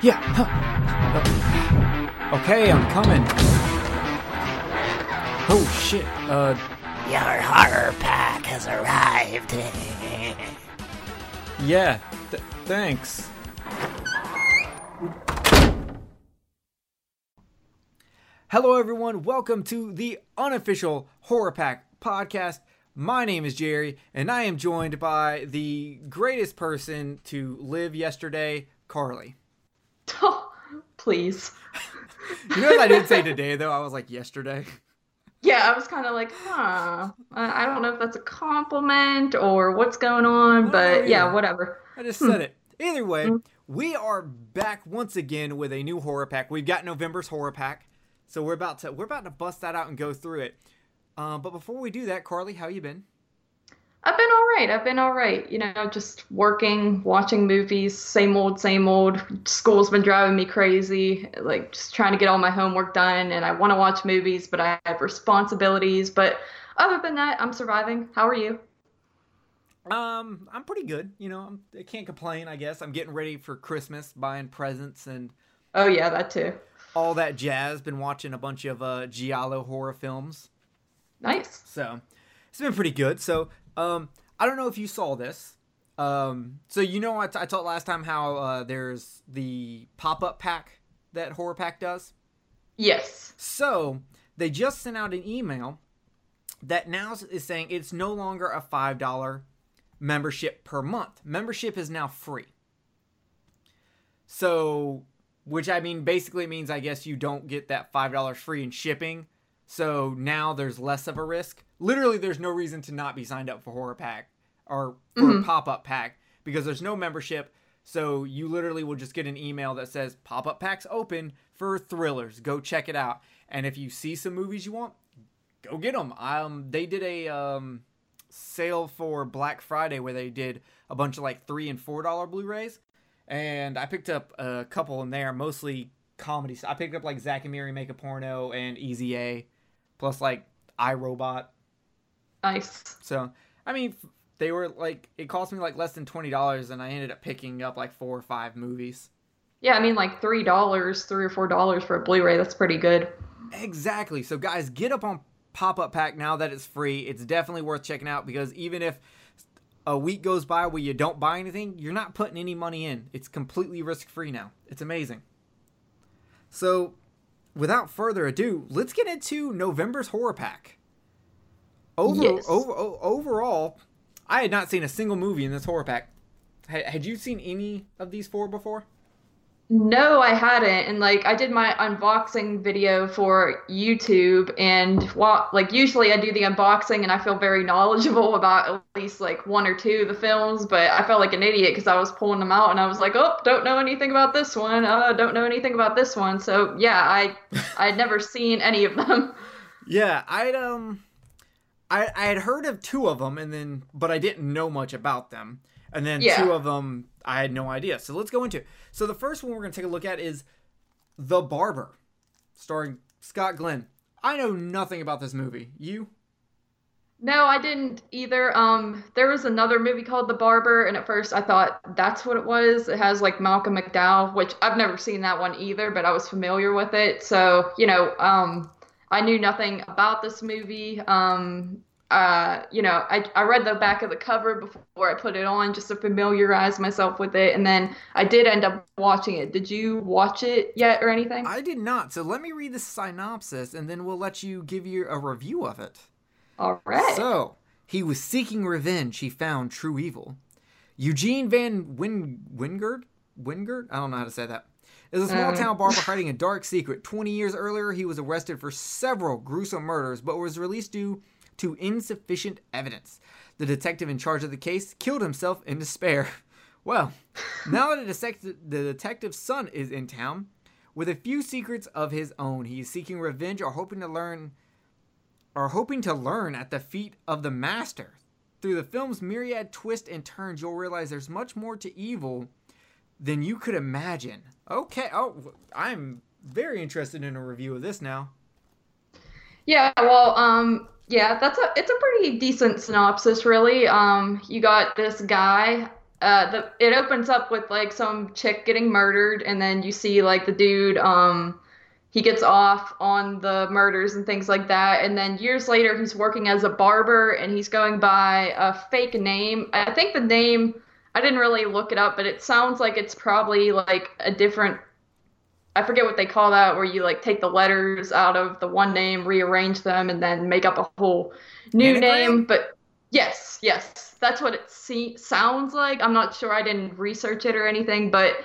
Yeah. Huh. Uh, okay, I'm coming. Oh shit. Uh, Your horror pack has arrived. yeah. Th- thanks. Hello, everyone. Welcome to the unofficial Horror Pack podcast. My name is Jerry, and I am joined by the greatest person to live yesterday, Carly. Oh, please. You know what I did say today, though? I was like, yesterday. Yeah, I was kind of like, huh. I don't know if that's a compliment or what's going on, but yeah, yeah. whatever. I just said it. Either way, we are back once again with a new horror pack. We've got November's horror pack, so we're about to we're about to bust that out and go through it. Um, but before we do that, Carly, how you been? I've been all right. I've been all right. You know, just working, watching movies, same old, same old. School's been driving me crazy. Like just trying to get all my homework done, and I want to watch movies, but I have responsibilities. But other than that, I'm surviving. How are you? Um, I'm pretty good. You know, I'm, I can't complain. I guess I'm getting ready for Christmas, buying presents and Oh yeah, that too. all that jazz. Been watching a bunch of uh, giallo horror films. Nice. So it's been pretty good. So um, I don't know if you saw this. Um, so you know I, t- I talked last time how uh, there's the pop up pack that Horror Pack does. Yes. So they just sent out an email that now is saying it's no longer a five dollar membership per month. Membership is now free. So, which I mean basically means I guess you don't get that five dollars free in shipping. So now there's less of a risk. Literally, there's no reason to not be signed up for Horror Pack or for a pop up pack because there's no membership. So you literally will just get an email that says pop up packs open for thrillers. Go check it out. And if you see some movies you want, go get them. Um, they did a um, sale for Black Friday where they did a bunch of like three and four dollar Blu-rays, and I picked up a couple in there, mostly comedies. I picked up like Zack and Miri Make a Porno and Easy A, plus like I, Robot. Nice. So I mean, they were like it cost me like less than twenty dollars, and I ended up picking up like four or five movies. Yeah, I mean like three dollars, three or four dollars for a Blu-ray. That's pretty good. Exactly. So guys, get up on Pop Up Pack now that it's free. It's definitely worth checking out because even if a week goes by where you don't buy anything, you're not putting any money in. It's completely risk free now. It's amazing. So, without further ado, let's get into November's horror pack. Over, Yes. over, overall, I had not seen a single movie in this horror pack. Had, had you seen any of these four before? No, I hadn't. And like I did my unboxing video for YouTube and well, like usually I do the unboxing and I feel very knowledgeable about at least like one or two of the films, but I felt like an idiot because I was pulling them out and I was like, "Oh, don't know anything about this one. Uh, don't know anything about this one." So, yeah, I I'd never seen any of them. Yeah, I'd um, I I had heard of two of them, and then but I didn't know much about them, and then Yeah. two of them I had no idea. So let's go into it. So the first one we're gonna take a look at is The Barber, starring Scott Glenn. I know nothing about this movie. You? No, I didn't either. Um, there was another movie called The Barber, and at first I thought that's what it was. It has like Malcolm McDowell, which I've never seen that one either, but I was familiar with it. So, you know, um, I knew nothing about this movie. Um, uh, you know, I, I read the back of the cover before I put it on just to familiarize myself with it, and then I did end up watching it. Did you watch it yet or anything? I did not. So let me read the synopsis, and then we'll let you give you a review of it. All right. So, he was seeking revenge. He found true evil. Eugene Van Win- Wingard? Wingard? I don't know how to say that. Is a small mm. town barber hiding a dark secret. 20 years earlier, he was arrested for several gruesome murders, but was released due to insufficient evidence. The detective in charge of the case killed himself in despair. Well, now that the, the detective's son is in town, with a few secrets of his own, he is seeking revenge or hoping to learn are hoping to learn at the feet of the master. Through the film's myriad twists and turns, you'll realize there's much more to evil than you could imagine. Okay, oh, I'm very interested in a review of this now. Yeah, well, um, yeah, that's a it's a pretty decent synopsis, really. Um, you got this guy uh, the it opens up with like some chick getting murdered, and then you see like the dude um he gets off on the murders and things like that. And then years later, he's working as a barber and he's going by a fake name. I think the name, I didn't really look it up, but it sounds like it's probably like a different, I forget what they call that, where you like take the letters out of the one name, rearrange them, and then make up a whole new Anagram? name. But yes, yes, that's what it se- sounds like. I'm not sure. I didn't research it or anything, but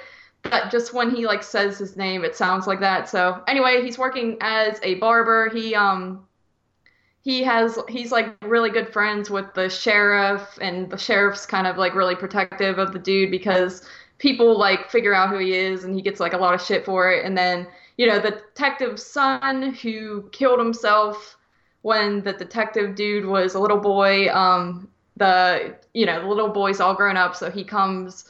that just when he like says his name it sounds like that so anyway he's working as a barber he um he has he's like really good friends with the sheriff and the sheriff's kind of like really protective of the dude because people like figure out who he is and he gets like a lot of shit for it. And then you know the detective's son who killed himself when the detective dude was a little boy um the you know the little boy's all grown up so he comes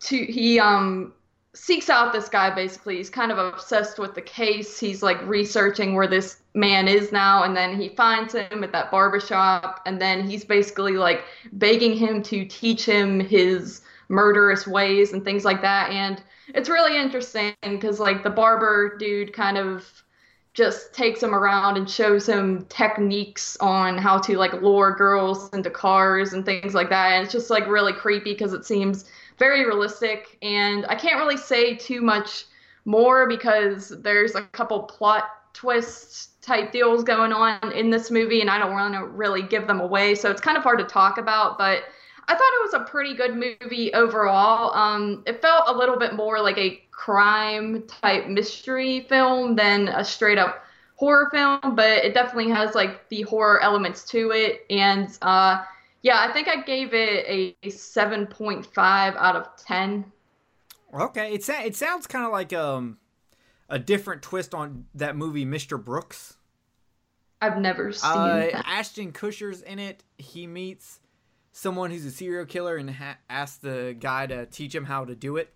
to he um seeks out this guy basically. He's kind of obsessed with the case. He's like researching where this man is now and then he finds him at that barbershop and then he's basically like begging him to teach him his murderous ways and things like that and it's really interesting because like the barber dude kind of just takes him around and shows him techniques on how to like lure girls into cars and things like that and it's just like really creepy because it seems very realistic and i can't really say too much more because there's a couple plot twists type deals going on in this movie and i don't want to really give them away so it's kind of hard to talk about but i thought it was a pretty good movie overall. Um, it felt a little bit more like a crime type mystery film than a straight up horror film but it definitely has like the horror elements to it and uh, yeah, I think I gave it a, a 7.5 out of 10. Okay, it sa- it sounds kind of like um a different twist on that movie Mr. Brooks. I've never seen Uh, that. Ashton Kutcher's in it. He meets someone who's a serial killer and ha- asks the guy to teach him how to do it.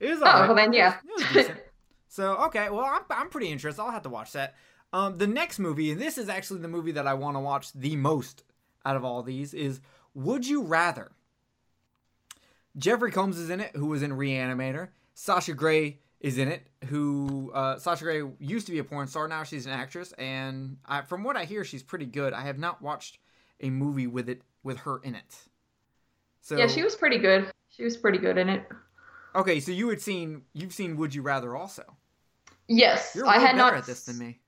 It was Oh, alright. well then, yeah. It was decent. so okay, well I'm I'm pretty interested. I'll have to watch that. Um, the next movie, and this is actually the movie that I want to watch the most out of all these, is Would You Rather? Jeffrey Combs is in it, who was in Reanimator. Sasha Grey is in it, who uh, Sasha Grey used to be a porn star. Now she's an actress, and I, from what I hear, she's pretty good. I have not watched a movie with it with her in it. So yeah, she was pretty good. She was pretty good in it. okay. So you had seen you've seen Would You Rather also. Yes, You're I had not. at this than me.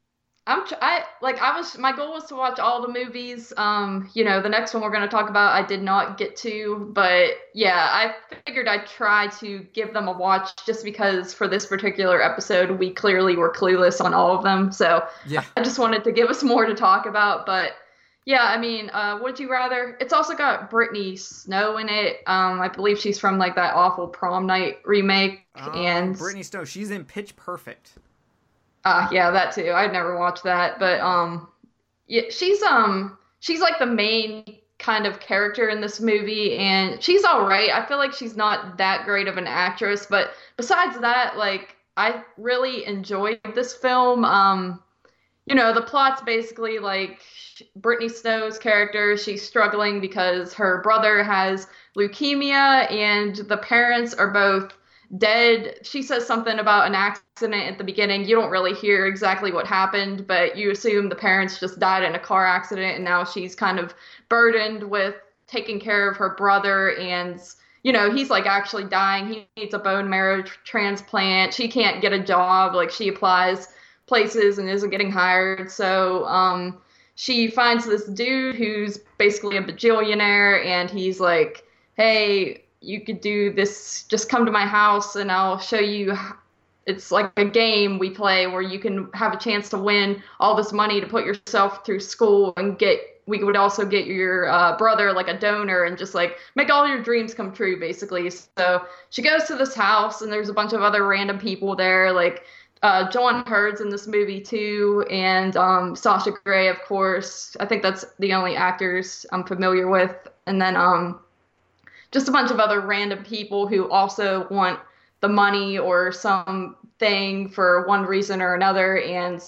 I'm tr- I like I was my goal was to watch all the movies. Um, you know, the next one we're going to talk about I did not get to, but yeah, I figured I'd try to give them a watch just because for this particular episode we clearly were clueless on all of them. So, Yeah. I just wanted to give us more to talk about, but yeah, I mean, uh, would you rather? It's also got Brittany Snow in it. Um, I believe she's from like that awful Prom Night remake, Um, and Brittany Snow, she's in Pitch Perfect. Uh, yeah, that too. I'd never watched that, but um, yeah, she's um, she's like the main kind of character in this movie, and she's all right. I feel like she's not that great of an actress, but besides that, like I really enjoyed this film. Um, you know, the plot's basically like Brittany Snow's character. She's struggling because her brother has leukemia, and the parents are both dead. She says something about an accident at the beginning. You don't really hear exactly what happened, but you assume the parents just died in a car accident, and now she's kind of burdened with taking care of her brother and you know he's like actually dying he needs a bone marrow tr- transplant she can't get a job like she applies places and isn't getting hired so um she finds this dude who's basically a bajillionaire and he's like hey you could do this just come to my house and i'll show you it's like a game we play where you can have a chance to win all this money to put yourself through school and get we would also get your uh, brother like a donor and just like make all your dreams come true basically so she goes to this house and there's a bunch of other random people there like uh, John Heard's in this movie too, and um, Sasha Grey, of course. I think that's the only actors I'm familiar with. And then um, just a bunch of other random people who also want the money or something for one reason or another. And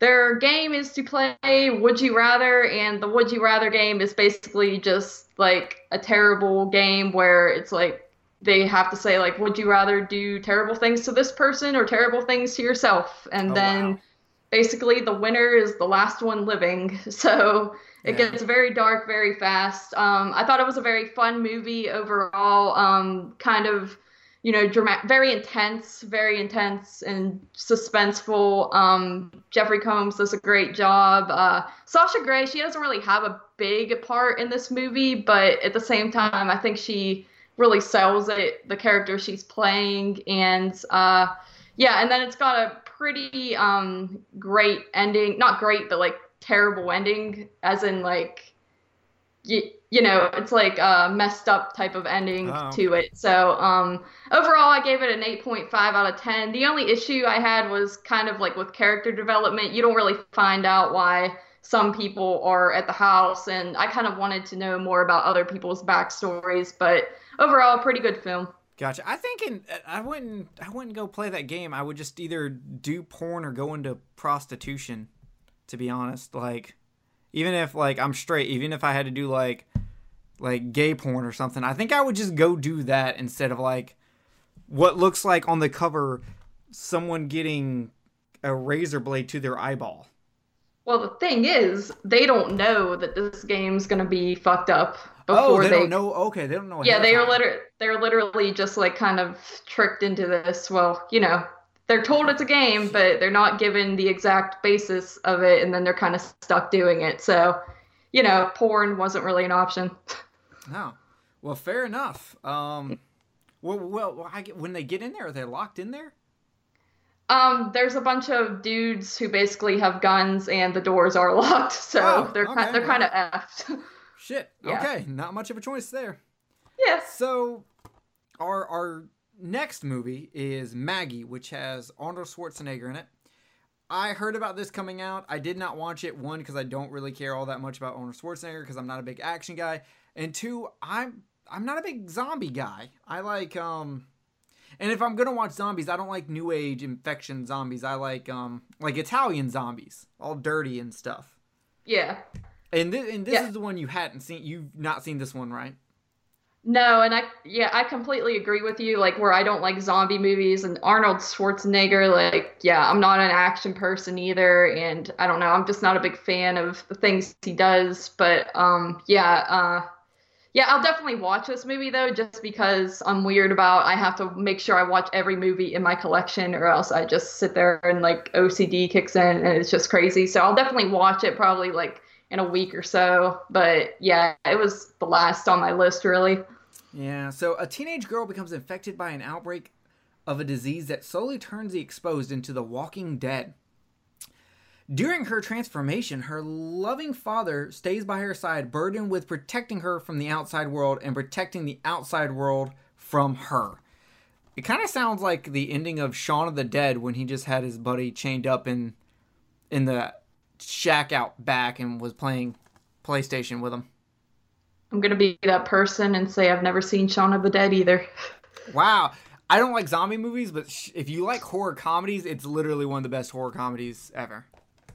their game is to play Would You Rather, and the Would You Rather game is basically just like a terrible game where it's like they have to say like would you rather do terrible things to this person or terrible things to yourself and Oh, then wow. basically the winner is the last one living so it Yeah. gets very dark very fast. Um, i thought it was a very fun movie overall um, kind of you know dramatic very intense very intense and suspenseful. Um, jeffrey combs does a great job. Uh, sasha grey she doesn't really have a big part in this movie but at the same time i think she really sells it the character she's playing. And uh, yeah and then it's got a pretty um, great ending not great but like terrible ending as in like you, you know it's like a messed up type of ending Oh. to it so um overall i gave it an 8.5 out of 10 the only issue i had was kind of like with character development you don't really find out why some people are at the house and i kind of wanted to know more about other people's backstories but overall pretty good film Gotcha. I think in I wouldn't I wouldn't go play that game. I would just either do porn or go into prostitution. To be honest, like even if like I'm straight, even if I had to do like like gay porn or something, I think I would just go do that instead of like what looks like on the cover someone getting a razor blade to their eyeball. well the thing is they don't know that this game's to be fucked up Oh, before they, they don't know. Okay, they don't know. yeah they are literally they're literally just like kind of tricked into this well you know they're told it's a game but they're not given the exact basis of it and then they're kind of stuck doing it so you know porn wasn't really an option No, well, fair enough. Um, well, well, I get, when they get in there, are they locked in there? um there's a bunch of dudes who basically have guns and the doors are locked so Oh, they're okay, they're well. kind of effed Shit. Yeah. Okay, not much of a choice there. yes So, our our next movie is Maggie, which has Arnold Schwarzenegger in it. I heard about this coming out. I did not watch it. One, because I don't really care all that much about Arnold Schwarzenegger, because I'm not a big action guy, and two, I'm I'm not a big zombie guy. I like um, and if I'm gonna watch zombies, I don't like new age infection zombies. I like um like Italian zombies, all dirty and stuff. yeah And this, and this Yeah. is the one you hadn't seen. You've not seen this one, right? No, and I yeah, I completely agree with you. Like where I don't like zombie movies and Arnold Schwarzenegger, like yeah, I'm not an action person either, and I don't know, I'm just not a big fan of the things he does. But um, yeah, uh, yeah, I'll definitely watch this movie though, just because I'm weird about I have to make sure I watch every movie in my collection, or else I just sit there and like OCD kicks in and it's just crazy. So I'll definitely watch it probably like in a week or so. But yeah, it was the last on my list really. Yeah, so a teenage girl becomes infected by an outbreak of a disease that slowly turns the exposed into the walking dead. During her transformation, her loving father stays by her side, burdened with protecting her from the outside world and protecting the outside world from her. It kind of sounds like the ending of Shaun of the Dead when he just had his buddy chained up in in the shack out back and was playing PlayStation with him. I'm gonna be that person and say I've never seen Shaun of the Dead either. Wow. I don't like zombie movies, but sh- if you like horror comedies, it's literally one of the best horror comedies ever.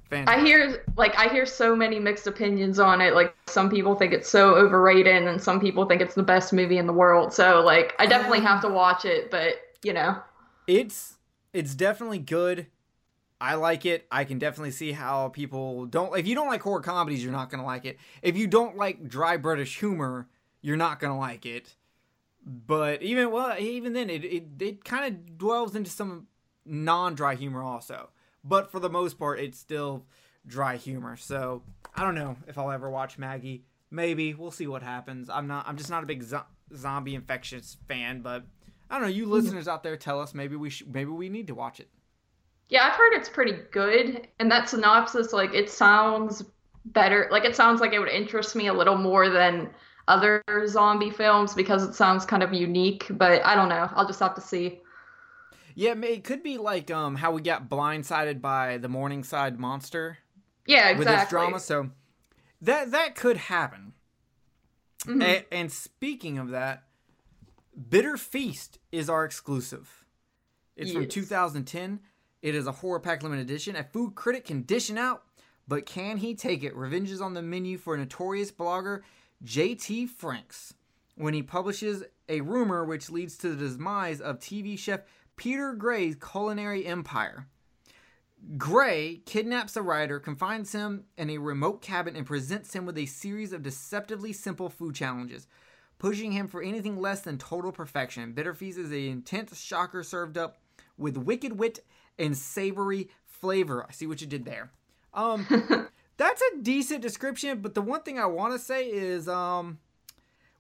Fantastic. I hear like I hear so many mixed opinions on it. Like some people think it's so overrated, and some people think it's the best movie in the world. So like I definitely have to watch it, but you know, it's it's definitely good. I like it. I can definitely see how people don't. If you don't like horror comedies, you're not gonna like it. If you don't like dry British humor, you're not gonna like it. But even well, even then, it it, it kind of dwells into some non-dry humor also. But for the most part, it's still dry humor. So I don't know if I'll ever watch Maggie. Maybe we'll see what happens. I'm not. I'm just not a big zo- zombie infectious fan. But I don't know. You mm-hmm. listeners out there, tell us. Maybe we should. Maybe we need to watch it. Yeah, I've heard it's pretty good. And that synopsis, like it sounds better. Like it sounds like it would interest me a little more than other zombie films because it sounds kind of unique. But I don't know. I'll just have to see. Yeah, it could be like um how we got blindsided by the Morningside Monster Yeah, exactly. with this drama. So that that could happen. Mhm. A- and speaking of that, Bitter Feast is our exclusive. It's from 2010. It is a horror pack limited edition. A food critic can dish out, but can he take it? Revenge is on the menu for a notorious blogger J.T. Franks when he publishes a rumor which leads to the demise of TV chef Peter Gray's culinary empire. Gray kidnaps the writer, confines him in a remote cabin, and presents him with a series of deceptively simple food challenges, pushing him for anything less than total perfection. Bitter Feast is an intense shocker served up with wicked wit and savory flavor. I see what you did there. Um, that's a decent description, but the one thing I want to say is um,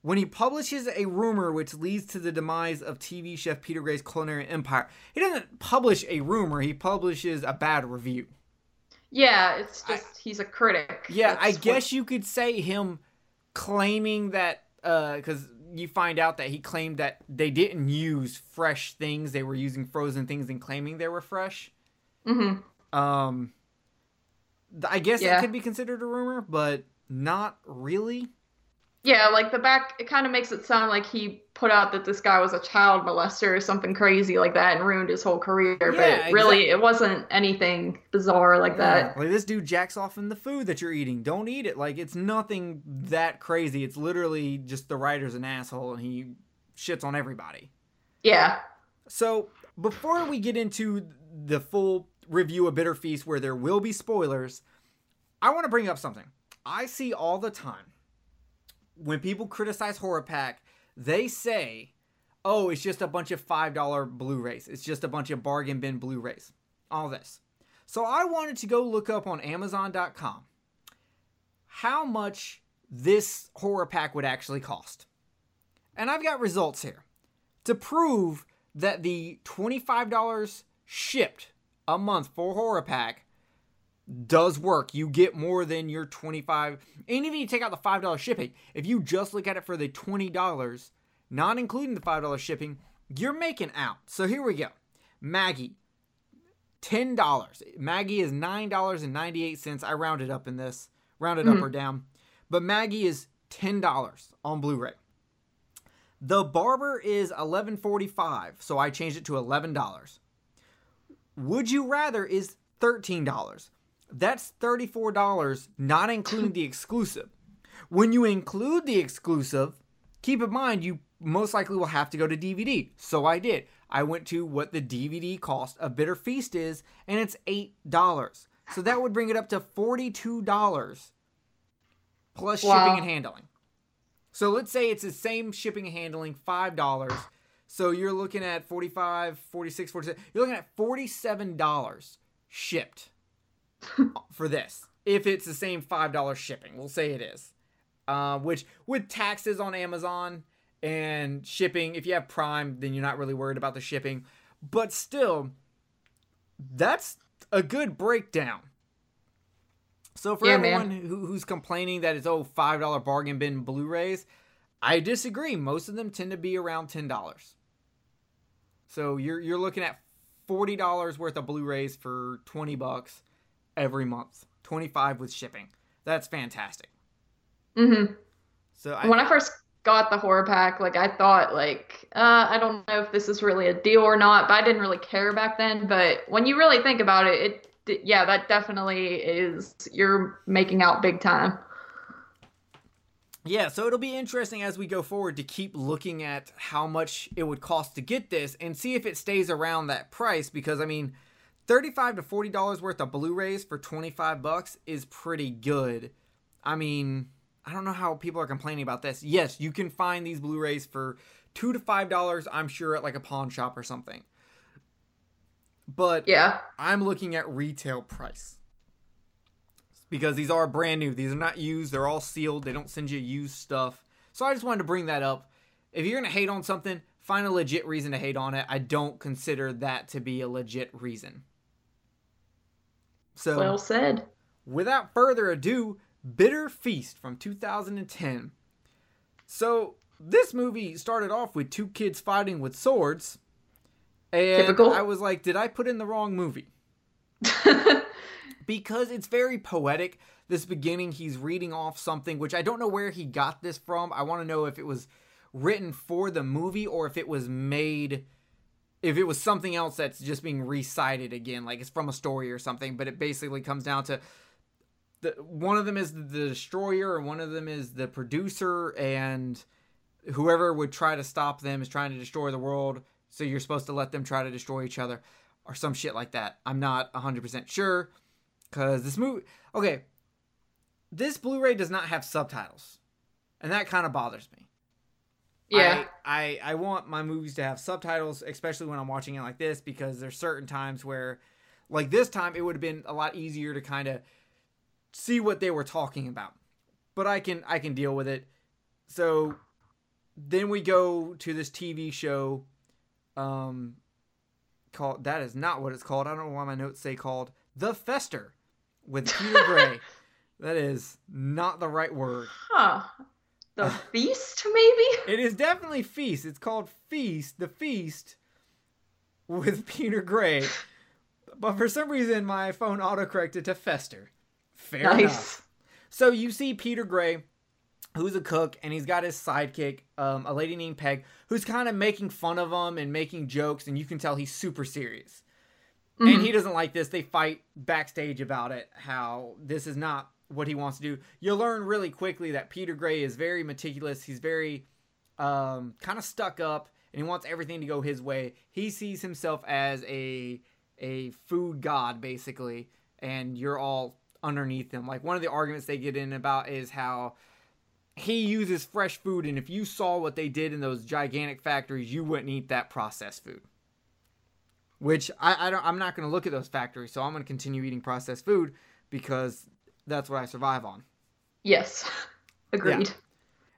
when he publishes a rumor which leads to the demise of TV chef Peter Gray's culinary empire, he doesn't publish a rumor, he publishes a bad review. Yeah, it's just I, he's a critic. Yeah, That's I what... guess you could say him claiming that because uh, you find out that he claimed that they didn't use fresh things; they were using frozen things and claiming they were fresh. Mm-hmm. Um, I guess yeah. it could be considered a rumor, but not really. Yeah, like the back, it kind of makes it sound like he put out that this guy was a child molester or something crazy like that and ruined his whole career. Yeah, but really, exactly. it wasn't anything bizarre like yeah. that. Like this dude jacks off in the food that you're eating. Don't eat it. Like it's nothing that crazy. It's literally just the writer's an asshole and he shits on everybody. Yeah. So before we get into the full review of Bitter Feast, where there will be spoilers, I want to bring up something I see all the time when people criticize Horror Pack, they say, oh, it's just a bunch of $5 Blu rays. It's just a bunch of bargain bin Blu rays. All this. So I wanted to go look up on Amazon.com how much this horror pack would actually cost. And I've got results here to prove that the $25 shipped a month for horror pack does work. You get more than your 25 and even you take out the $5 shipping. If you just look at it for the $20, not including the $5 shipping, you're making out. So here we go. Maggie $10. Maggie is $9.98. I rounded up in this, rounded mm-hmm. up or down. But Maggie is $10 on Blu-ray. The Barber is $11.45, so I changed it to $11. Would You Rather is $13. That's $34, not including the exclusive. When you include the exclusive, keep in mind you most likely will have to go to DVD. So I did. I went to what the DVD cost of Bitter Feast is, and it's $8. So that would bring it up to $42 plus wow. shipping and handling. So let's say it's the same shipping and handling, $5. So you're looking at 45, 46, 47. You're looking at $47 shipped for this if it's the same five dollar shipping. We'll say it is, uh, which with taxes on Amazon and shipping, if you have Prime, then you're not really worried about the shipping. But still, that's a good breakdown. So for yeah, everyone who, who's complaining that it's oh five dollar bargain bin Blu-rays, I disagree. Most of them tend to be around ten dollars. So you're you're looking at forty dollars worth of Blu-rays for twenty bucks every month, 25 with shipping. That's fantastic. Mhm. So I, when I first got the horror pack, like I thought like uh, I don't know if this is really a deal or not, but I didn't really care back then, but when you really think about it, it yeah, that definitely is you're making out big time. Yeah, so it'll be interesting as we go forward to keep looking at how much it would cost to get this and see if it stays around that price because I mean, 35 to 40 dollars worth of blu-rays for 25 bucks is pretty good. I mean i don't know how people are complaining about this. Yes you can find these blu-rays for two to five dollars i'm sure at like a pawn shop or something. But yeah. I'm looking at retail price. Because these are brand new. These are not used. They're all sealed. They don't send you used stuff. So i just wanted to bring that up. If you're gonna hate on something find a legit reason to hate on it. I don't consider that to be a legit reason so well said. Without further ado, Bitter Feast from 2010. So this movie started off with two kids fighting with swords. And Typical. I was like, did I put in the wrong movie? because it's very poetic. This beginning, he's reading off something, which I don't know where he got this from. I want to know if it was written for the movie or if it was made if it was something else that's just being recited again, like it's from a story or something, but it basically comes down to the one of them is the destroyer and one of them is the producer and whoever would try to stop them is trying to destroy the world so you're supposed to let them try to destroy each other or some shit like that. I'm not 100% sure because this movie okay this blu-ray does not have subtitles and that kind of bothers me Yeah. I, I I want my movies to have subtitles, especially when I'm watching it like this, because there's certain times where, like this time, it would have been a lot easier to kind of see what they were talking about. But I can I can deal with it. So then we go to this TV show, um, called that is not what it's called. I don't know why my notes say called The Fester with Peter Gray. that is not the right word. Huh. The feast, maybe? It is definitely Feast. It's called Feast, the Feast with Peter Gray. But for some reason, my phone autocorrected to Fester. Fair Nice. enough. So you see Peter Gray, who's a cook, and he's got his sidekick, um, a lady named Peg, who's kind of making fun of him and making jokes, and you can tell he's super serious. And he doesn't like this. They fight backstage about it, how this is not what he wants to do. You'll learn really quickly that Peter Gray is very meticulous. He's very um, kind of stuck up, and he wants everything to go his way. He sees himself as a a food god, basically, and you're all underneath him. Like one of the arguments they get in about is how he uses fresh food, and if you saw what they did in those gigantic factories, you wouldn't eat that processed food. Which I, I don't. I'm not going to look at those factories, so I'm going to continue eating processed food because that's what I survive on. Yes. Agreed.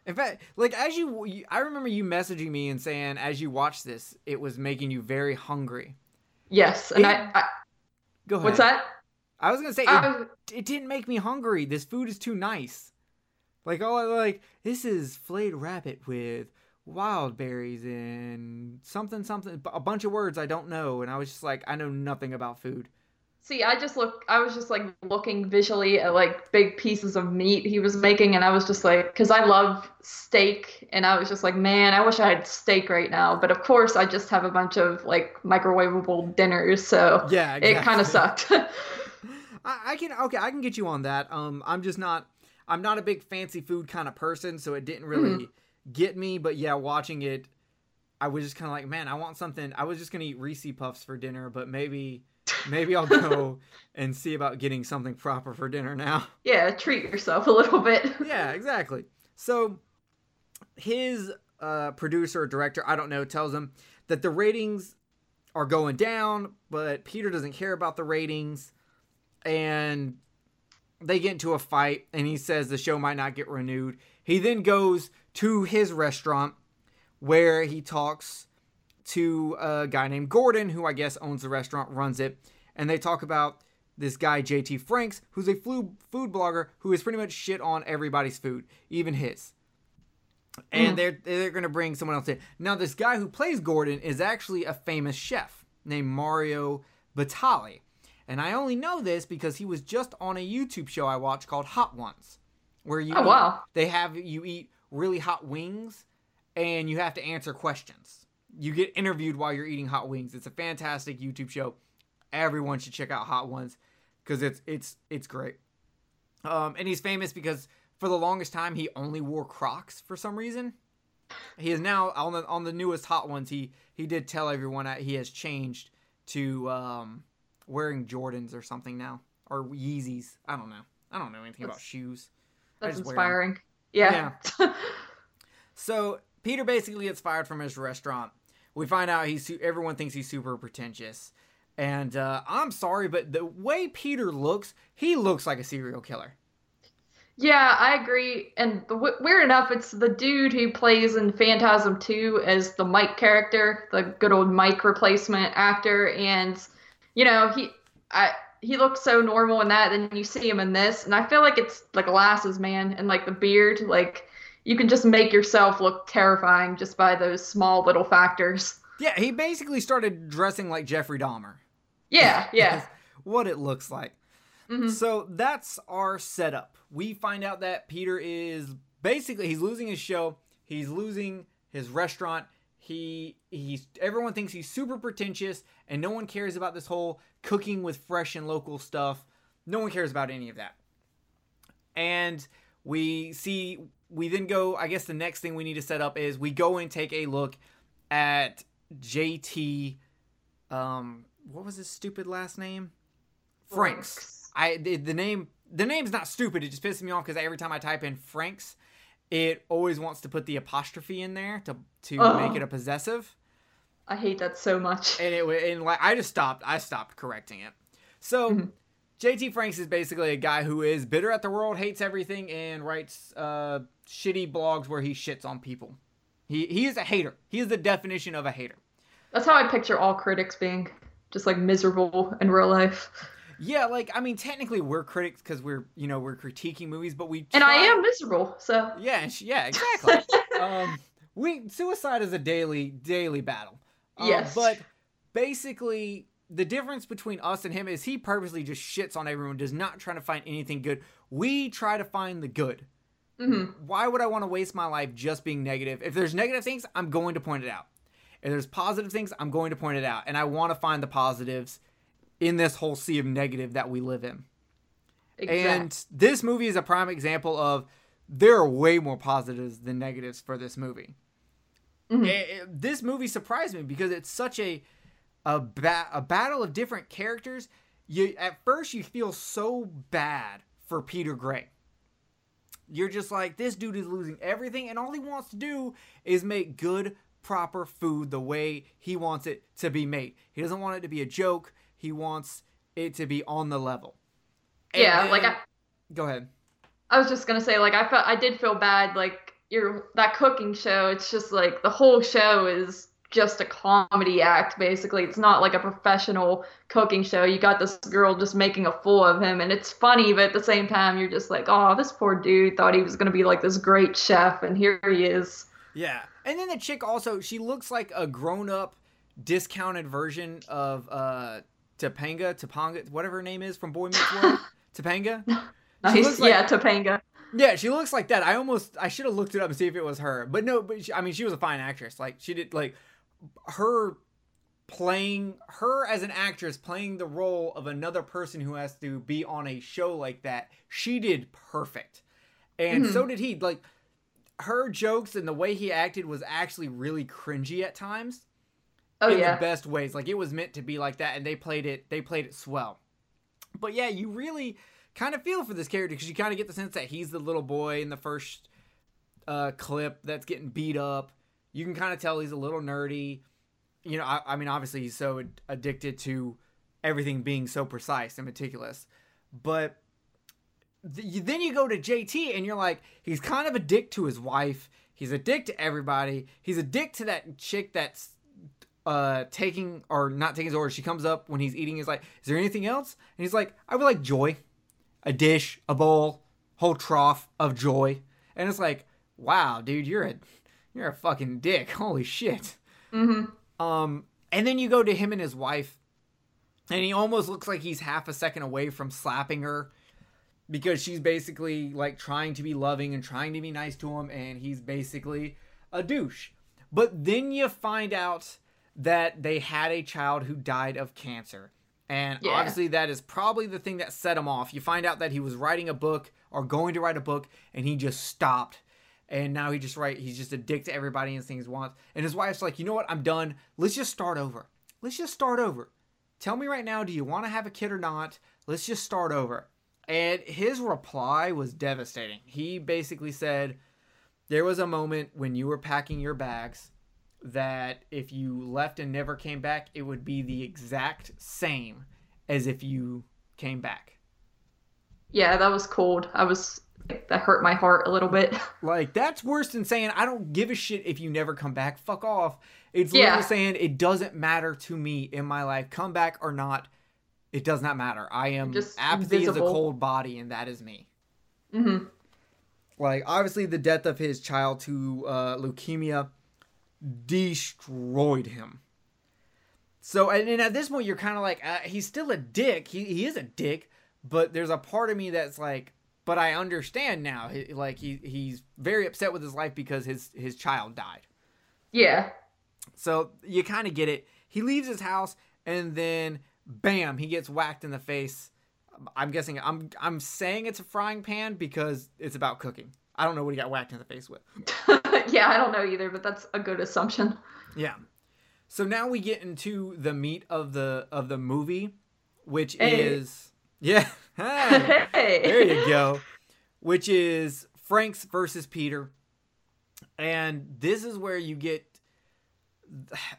In fact, like as you, I remember you messaging me and saying as you watched this, it was making you very hungry. Yes. And It- I, I Go ahead. what's that? I was gonna say it, it didn't make me hungry. This food is too nice. Like oh, like this is flayed rabbit with wild berries and something something a bunch of words I don't know, and I was just like I know nothing about food. See, I just look I was just like looking visually at like big pieces of meat he was making and I was just like cuz I love steak and I was just like, man, I wish I had steak right now, but of course I just have a bunch of like microwavable dinners, so Yeah, it kind of sucked. I, I can okay, I can get you on that. Um, I'm just not. I'm not a big fancy food kind of person, so it didn't really get me. But yeah, watching it, I was just kind of like, man, I want something. I was just gonna eat Reese Puffs for dinner, but maybe, maybe I'll go and see about getting something proper for dinner now. yeah, treat yourself a little bit. yeah, exactly. So his uh, producer or director, I don't know, tells him that the ratings are going down, but Peter doesn't care about the ratings, and they get into a fight, and he says the show might not get renewed. He then goes to his restaurant where he talks to a guy named Gordon, who I guess owns the restaurant, runs it, and they talk about this guy JT Franks, who's a food blogger who is pretty much shit on everybody's food, even his. And mm. they're they're gonna bring someone else in. Now, this guy who plays Gordon is actually a famous chef named Mario Batali, and I only know this because he was just on a YouTube show I watched called Hot Ones, where you Oh, wow. they have you eat really hot wings, and you have to answer questions. You get interviewed while you're eating hot wings. It's a fantastic YouTube show. Everyone should check out Hot Ones because it's it's it's great. Um, and he's famous because for the longest time he only wore Crocs for some reason. He is now on the on the newest Hot Ones. He he did tell everyone that he has changed to um, wearing Jordans or something now or Yeezys. I don't know. I don't know anything about shoes. That's just wear 'em. inspiring. Yeah. So Peter basically gets fired from his restaurant. We find out he's everyone thinks he's super pretentious, and uh, I'm sorry, but the way Peter looks, he looks like a serial killer. Yeah, I agree. And the, weird enough, it's the dude who plays in Phantasm 2 as the Mike character, the good old Mike replacement actor. And, you know, he I he looks so normal in that. Then you see him in this, and I feel like it's like glasses, man, and like the beard. Like you can just make yourself look terrifying just by those small little factors. Yeah, he basically started dressing like Jeffrey Dahmer. Yeah, yeah. What it looks like. Mhm. So that's our setup. We find out that Peter is basically he's losing his show, he's losing his restaurant. He he's everyone thinks he's super pretentious and no one cares about this whole cooking with fresh and local stuff. No one cares about any of that. and we see we then go. I guess the next thing we need to set up is we go and take a look at JT. Um, what was his stupid last name? Franks. Franks. I the, the name the name's not stupid. It just pisses me off because every time I type in Franks, it always wants to put the apostrophe in there to to make it a possessive. I hate that so much. And it and like I just stopped. I stopped correcting it. So. JT Franks is basically a guy who is bitter at the world, hates everything, and writes uh, shitty blogs where he shits on people. He he is a hater. He is the definition of a hater. That's how I picture all critics being, just like miserable in real life. Yeah, like I mean, technically we're critics because we're you know we're critiquing movies, but we And I am miserable, so Yeah, yeah, exactly. um, we suicide is a daily daily battle. Um, Yes. but basically the difference between us and him is he purposely just shits on everyone, does not try to find anything good. We try to find the good. Hmm why would I want to waste my life just being negative? If there's negative things, I'm going to point it out. If there's positive things, I'm going to point it out. And I want to find the positives in this whole sea of negative that we live in. exactly. And this movie is a prime example of there are way more positives than negatives for this movie. Mhm. Eh, eh, this movie surprised me because it's such a a, ba- a battle of different characters. You at first you feel so bad for Peter Gray. You're just like this dude is losing everything, and all he wants to do is make good, proper food the way he wants it to be made. He doesn't want it to be a joke. He wants it to be on the level. And yeah, like I, go ahead. I was just gonna say, like I felt I did feel bad, like your that cooking show. It's just like the whole show is just a comedy act, basically. It's not like a professional cooking show. You got this girl just making a fool of him, and it's funny, but at the same time, you're just like, oh, this poor dude thought he was gonna be like this great chef, and here he is. Yeah. And then the chick also, she looks like a grown up, discounted version of uh Topanga, Topanga, whatever her name is from Boy Meets World. Topanga? Nice, like- yeah, Topanga. Yeah, she looks like that. I almost, I should have looked it up and see if it was her. But no, but she, I mean, she was a fine actress. Like, she did, like, her playing, her as an actress playing the role of another person who has to be on a show like that, she did perfect. And Mhm. so did he. Like, her jokes and the way he acted was actually really cringy at times Oh in yeah. the best ways. Like it was meant to be like that, and they played it. They played it swell. But yeah, you really kind of feel for this character because you kind of get the sense that he's the little boy in the first uh, clip that's getting beat up. You can kind of tell he's a little nerdy. You know, I, I mean, obviously he's so ad- addicted to everything being so precise and meticulous. But th- you- then you go to JT and you're like, he's kind of a dick to his wife. He's a dick to everybody. He's a dick to that chick that's uh taking or not taking his order. She comes up when he's eating. He's like, "Is there anything else?" And he's like, "I would like joy, a dish, a bowl, whole trough of joy." And it's like, "Wow, dude, you're a you're a fucking dick. Holy shit." hmm Um, and then you go to him and his wife, and he almost looks like he's half a second away from slapping her because she's basically like trying to be loving and trying to be nice to him, and he's basically a douche. But then you find out that they had a child who died of cancer. And Yeah. obviously, that is probably the thing that set him off. You find out that he was writing a book or going to write a book, and he just stopped and now he just right he's just a dick to everybody and things wants. And his wife's like you know what? I'm done. Let's just start over. Let's just start over. Tell me right now do you want to have a kid or not? Let's just start over. And his reply was devastating. He basically said there was a moment when you were packing your bags that if you left and never came back it would be the exact same as if you came back. Yeah, that was cold. I was that hurt my heart a little bit. Like that's worse than saying I don't give a shit if you never come back. Fuck off. It's Yeah. literally saying it doesn't matter to me in my life. Come back or not, it does not matter. I am Just apathy is a cold body, and that is me. hmm Like obviously, the death of his child to uh, leukemia destroyed him. So and, and at this point, you're kind of like, uh, he's still a dick. He he is a dick, but there's a part of me that's like, but I understand now. He, like he he's very upset with his life because his his child died. Yeah. So you kind of get it. He leaves his house and then bam, he gets whacked in the face I'm guessing I'm I'm saying it's a frying pan because it's about cooking. I don't know what he got whacked in the face with. yeah, I don't know either, but that's a good assumption. Yeah. So now we get into the meat of the of the movie, which Hey. is yeah. Hey, there you go. Which is Frank's versus Peter. And this is where you get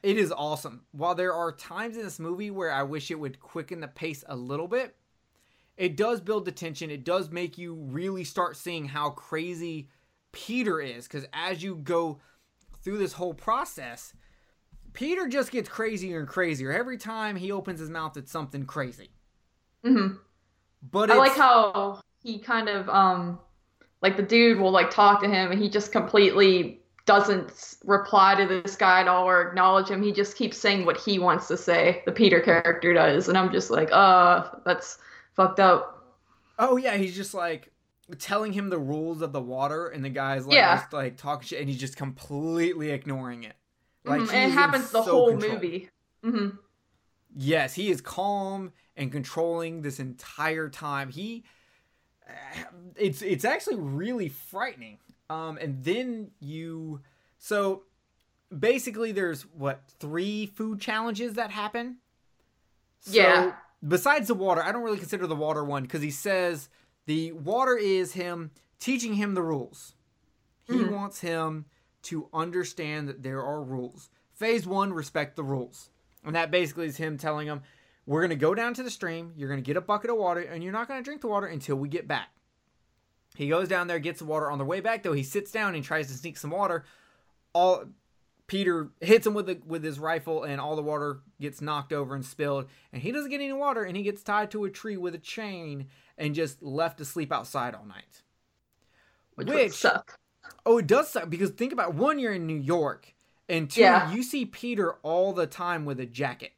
it is awesome. While there are times in this movie where I wish it would quicken the pace a little bit, it does build the tension. It does make you really start seeing how crazy Peter is because as you go through this whole process, Peter just gets crazier and crazier. Every time he opens his mouth, it's something crazy. hmm But I like how he kind of um like the dude will like talk to him and he just completely doesn't reply to this guy at all or acknowledge him. He just keeps saying what he wants to say. The Peter character does, and I'm just like, uh, that's fucked up. Oh yeah, he's just like telling him the rules of the water, and the guy's like Yeah. just like talking shit, and he's just completely ignoring it. Like Mhm, is it happens the so whole control. movie. hmm Yes, he is calm and controlling this entire time. He, it's it's actually really frightening. Um, and then you, so basically, there's what three food challenges that happen. So, Yeah. Besides the water, I don't really consider the water one because he says the water is him teaching him the rules. He Mhm. wants him to understand that there are rules. Phase one, respect the rules. And that basically is him telling him, we're going to go down to the stream, you're going to get a bucket of water, and you're not going to drink the water until we get back. He goes down there, gets the water. On the way back, though, he sits down and tries to sneak some water. All Peter hits him with the, with his rifle, and all the water gets knocked over and spilled. And he doesn't get any water, and he gets tied to a tree with a chain and just left to sleep outside all night. Which, Which- suck. Oh, it does suck because think about one, you're in New York, and two, Yeah. you see Peter all the time with a jacket.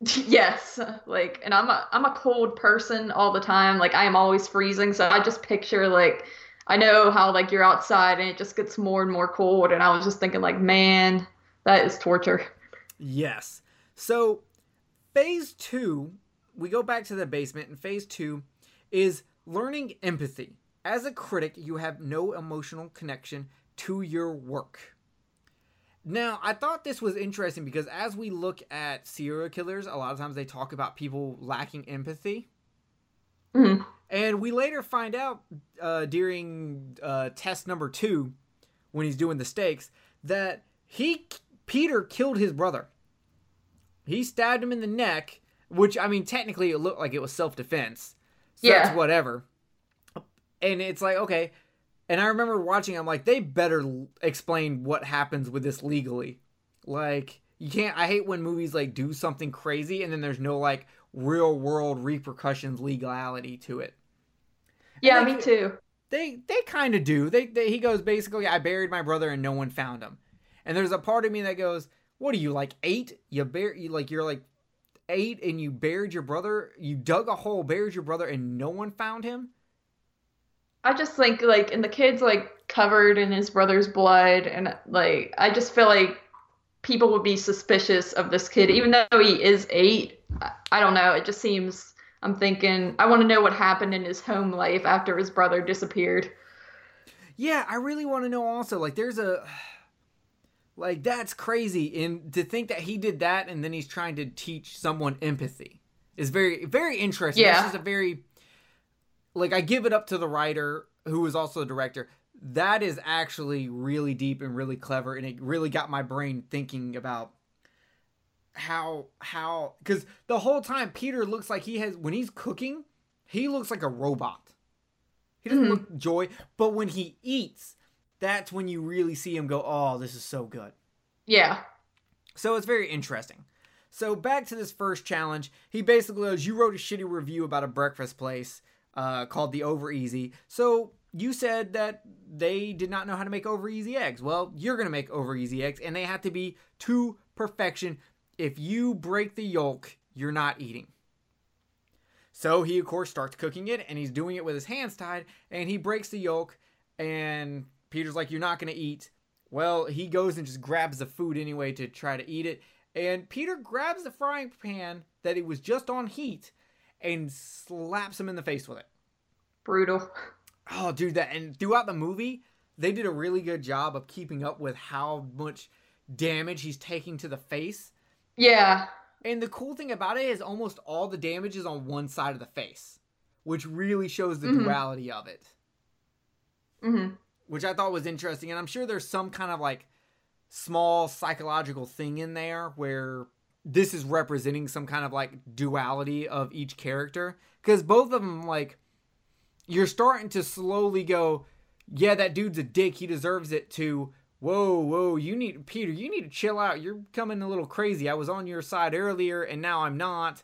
yes, like, and I'm a I'm a cold person all the time. Like I am always freezing, so I just picture like I know how like you're outside and it just gets more and more cold, and I was just thinking like, man, that is torture. Yes. So, phase two, we go back to the basement, and phase two is learning empathy. As a critic, you have no emotional connection to your work. Now, I thought this was interesting because as we look at serial killers, a lot of times they talk about people lacking empathy. Mhm. And we later find out uh, during uh, test number two, when he's doing the stakes, that he Peter killed his brother. He stabbed him in the neck, which I mean, technically, it looked like it was self defense. So Yeah. that's whatever. And it's like okay, and I remember watching. I'm like, they better l- explain what happens with this legally. Like, you can't. I hate when movies like do something crazy and then there's no like real world repercussions, legality to it Yeah, they me too. they they kind of do. They, they he goes basically, I buried my brother and no one found him. And there's a part of me that goes, what are you like eight? You bear you like you're like eight and you buried your brother. You dug a hole, buried your brother, and no one found him. I just think like, and the kid's like covered in his brother's blood, and like I just feel like people would be suspicious of this kid, even though he is eight. I, I don't know. It just seems. I'm thinking I want to know what happened in his home life after his brother disappeared. Yeah, I really want to know also. Like, there's a like that's crazy. And to think that he did that and then he's trying to teach someone empathy is very very interesting. Yeah. That's just a very like I give it up to the writer who is also the director. That is actually really deep and really clever, and it really got my brain thinking about how how because the whole time Peter looks like he has when he's cooking, he looks like a robot. He doesn't Mhm. look joy, but when he eats, that's when you really see him go, "Oh, this is so good." Yeah. So it's very interesting. So back to this first challenge, he basically goes, "You wrote a shitty review about a breakfast place uh, called the Over Easy. So you said that they did not know how to make over easy eggs. Well, you're gonna make over easy eggs, and they have to be to perfection. If you break the yolk, you're not eating." So he, of course, starts cooking it, and he's doing it with his hands tied, and he breaks the yolk, and Peter's like, You're not going to eat. Well, he goes and just grabs the food anyway to try to eat it, and Peter grabs the frying pan that it was just on heat and slaps him in the face with it. Brutal. Oh, dude, that and throughout the movie, they did a really good job of keeping up with how much damage he's taking to the face. Yeah. And the cool thing about it is almost all the damage is on one side of the face, which really shows the Mhm. duality of it, hmm which I thought was interesting. And I'm sure there's some kind of like small psychological thing in there where this is representing some kind of like duality of each character. Because both of them like you're starting to slowly go yeah that dude's a dick. He deserves it to whoa whoa you need peter you need to chill out. You're coming a little crazy. I was on your side earlier and now i'm not.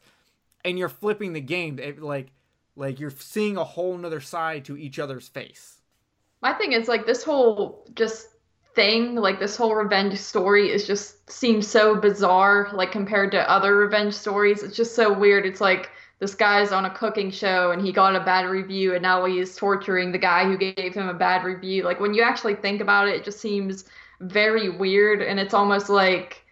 And you're flipping the game. It- like like you're seeing a whole nother side to each other's face. My thing is like this whole just thing, like this whole revenge story is just seems so bizarre, like compared to other revenge stories. It's just so weird. It's like this guy's on a cooking show and he got a bad review and now he's torturing the guy who gave him a bad review. Like when you actually think about it, it just seems very weird and it's almost like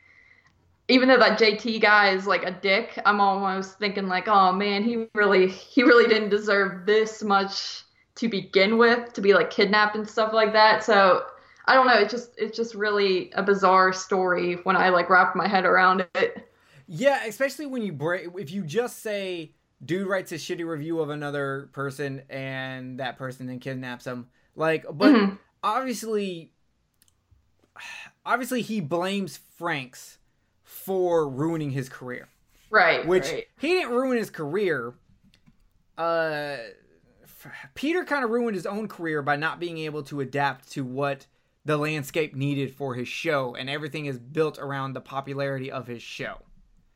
even though that JT guy is like a dick, I'm almost thinking like, oh man, he really he really didn't deserve this much to begin with to be like kidnapped and stuff like that. So I don't know. It's just it's just really a bizarre story when I like wrap my head around it. Yeah, especially when you break. If you just say, "Dude writes a shitty review of another person," and that person then kidnaps him, like, but Mhm. obviously, obviously he blames Franks for ruining his career, Right. which right. he didn't ruin his career. Uh, Peter kind of ruined his own career by not being able to adapt to what the landscape needed for his show, and everything is built around the popularity of his show.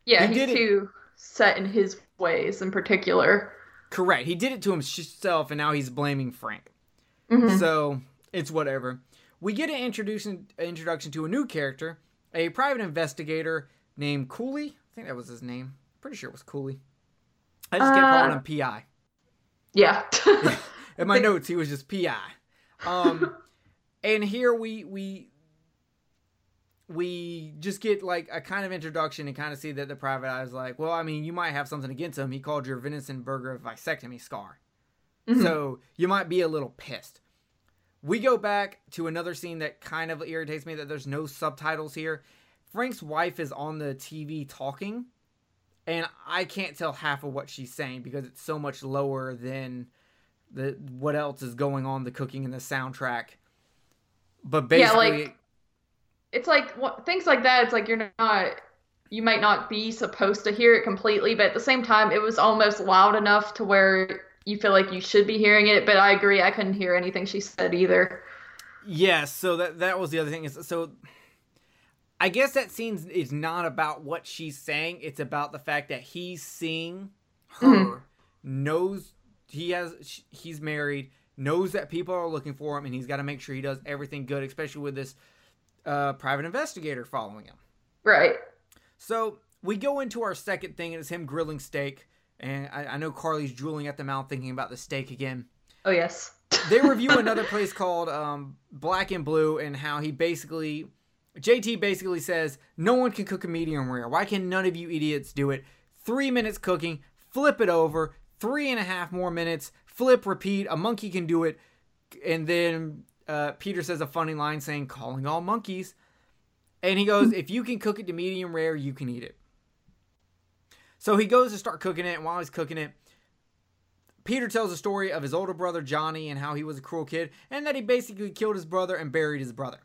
Yeah, he he's did it- too set in his ways in particular. Correct. He did it to himself, and now he's blaming Frank. Mhm. So it's whatever. We get an introduction introduction to a new character, a private investigator named Cooley. I think that was his name. Pretty sure it was Cooley. I just kept Uh, calling him PI. Yeah. In my notes, he was just PI. Um, and here we we we just get like a kind of introduction and kind of see that the private eye is like, well, I mean, you might have something against him. He called your venison burger a vasectomy scar. Mhm. So you might be a little pissed. We go back to another scene that kind of irritates me that there's no subtitles here. Frank's wife is on the TV talking, and I can't tell half of what she's saying because it's so much lower than the what else is going on the cooking and the soundtrack. But basically, Yeah, like- it's like what, things like that. It's like you're not, you might not be supposed to hear it completely, but at the same time, it was almost loud enough to where you feel like you should be hearing it. But I agree, I couldn't hear anything she said either. Yeah, so that that was the other thing is so I guess that scene is not about what she's saying, it's about the fact that he's seeing her Mhm. knows he has he's married, knows that people are looking for him and he's got to make sure he does everything good, especially with this uh, private investigator following him. Right. So we go into our second thing, and it's him grilling steak. And I, I know Carly's drooling at the mouth thinking about the steak again Oh yes. they review another place called um, Black and Blue and how he basically JT basically says no one can cook a medium rare. Why can none of you idiots do it? Three minutes cooking, flip it over, three and a half more minutes, flip, repeat. A monkey can do it, and then uh, Peter says a funny line saying calling all monkeys, and he goes if you can cook it to medium rare, you can eat it. So he goes to start cooking it, and while he's cooking it, Peter tells a story of his older brother Johnny and how he was a cruel kid and that he basically killed his brother and buried his brother.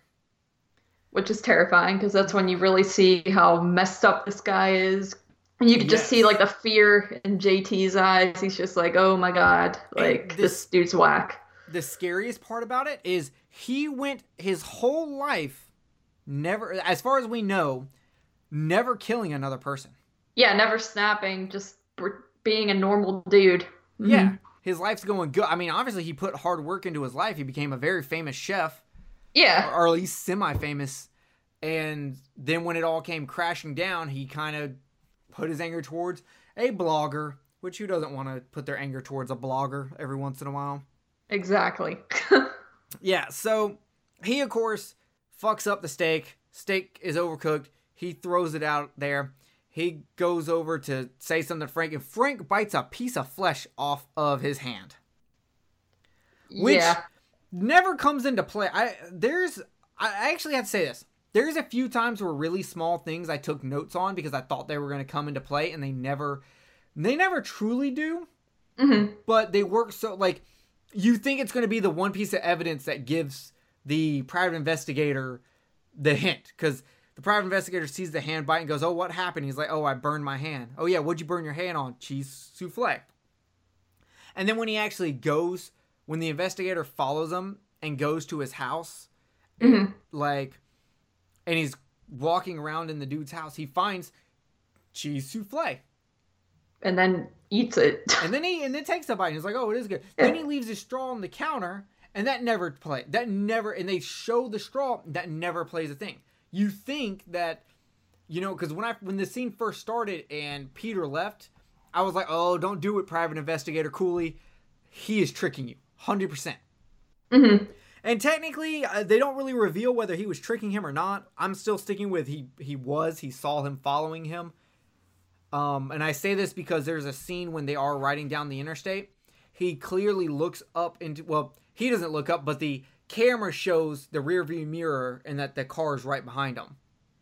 Which is terrifying because that's when you really see how messed up this guy is. And you can just see like the fear in JT's eyes. He's just like, oh my god, like this- this dude's whack. The scariest part about it is he went his whole life never as far as we know never killing another person. Yeah, never snapping, just being a normal dude. Mhm. Yeah. His life's going good. I mean, obviously he put hard work into his life. He became a very famous chef. Yeah. or at least semi-famous. And then when it all came crashing down, he kind of put his anger towards a blogger, which who doesn't want to put their anger towards a blogger every once in a while? Exactly. Yeah, so he of course fucks up the steak. Steak is overcooked. He throws it out there. he goes over to say something to Frank, and Frank bites a piece of flesh off of his hand. Which yeah. never comes into play. I there's I actually have to say this. There's a few times where really small things I took notes on because I thought they were going to come into play, and they never, they never truly do. Mm-hmm. But they work so like you think it's going to be the one piece of evidence that gives the private investigator the hint because the private investigator sees the hand bite and goes, "Oh, what happened?" He's like, "Oh, I burned my hand." "Oh yeah, what'd you burn your hand on?" Cheese souffle. And then when he actually goes, when the investigator follows him and goes to his house, Mhm. like, and he's walking around in the dude's house, he finds cheese souffle. And then eats it. And then he and then takes a bite and he's like, "Oh, it is good." Then he leaves his straw on the counter, and that never play. That never. And they show the straw. That never plays a thing. You think that, you know, because when I when the scene first started and Peter left, I was like, "Oh, don't do it, Private Investigator Cooley. He is tricking you, hundred percent." Mm-hmm. And technically, uh, they don't really reveal whether he was tricking him or not. I'm still sticking with he he was. He saw him following him. Um, and I say this because there's a scene when they are riding down the interstate. He clearly looks up into well, he doesn't look up, but the camera shows the rear view mirror and that the car is right behind him.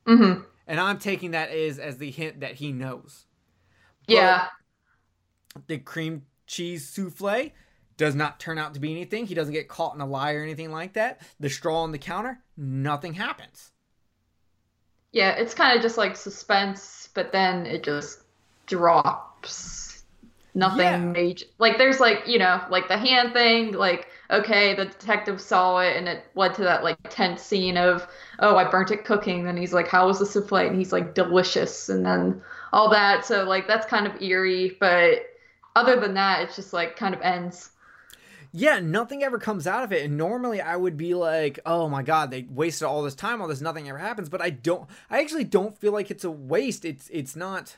hmm And I'm taking that as as the hint that he knows. But Yeah. the cream cheese souffle does not turn out to be anything. He doesn't get caught in a lie or anything like that. The straw on the counter, nothing happens. Yeah, it's kind of just like suspense, but then it just drops. Nothing Yeah. major. Like there's like you know like the hand thing. Like okay, the detective saw it, and it led to that like tense scene of oh I burnt it cooking. Then he's like how was the souffle? And he's like delicious, and then all that. So like that's kind of eerie, but other than that, it's just like kind of ends. Yeah, nothing ever comes out of it. And normally I would be like, oh my god, they wasted all this time all this, nothing ever happens. But I don't I actually don't feel like it's a waste. It's it's not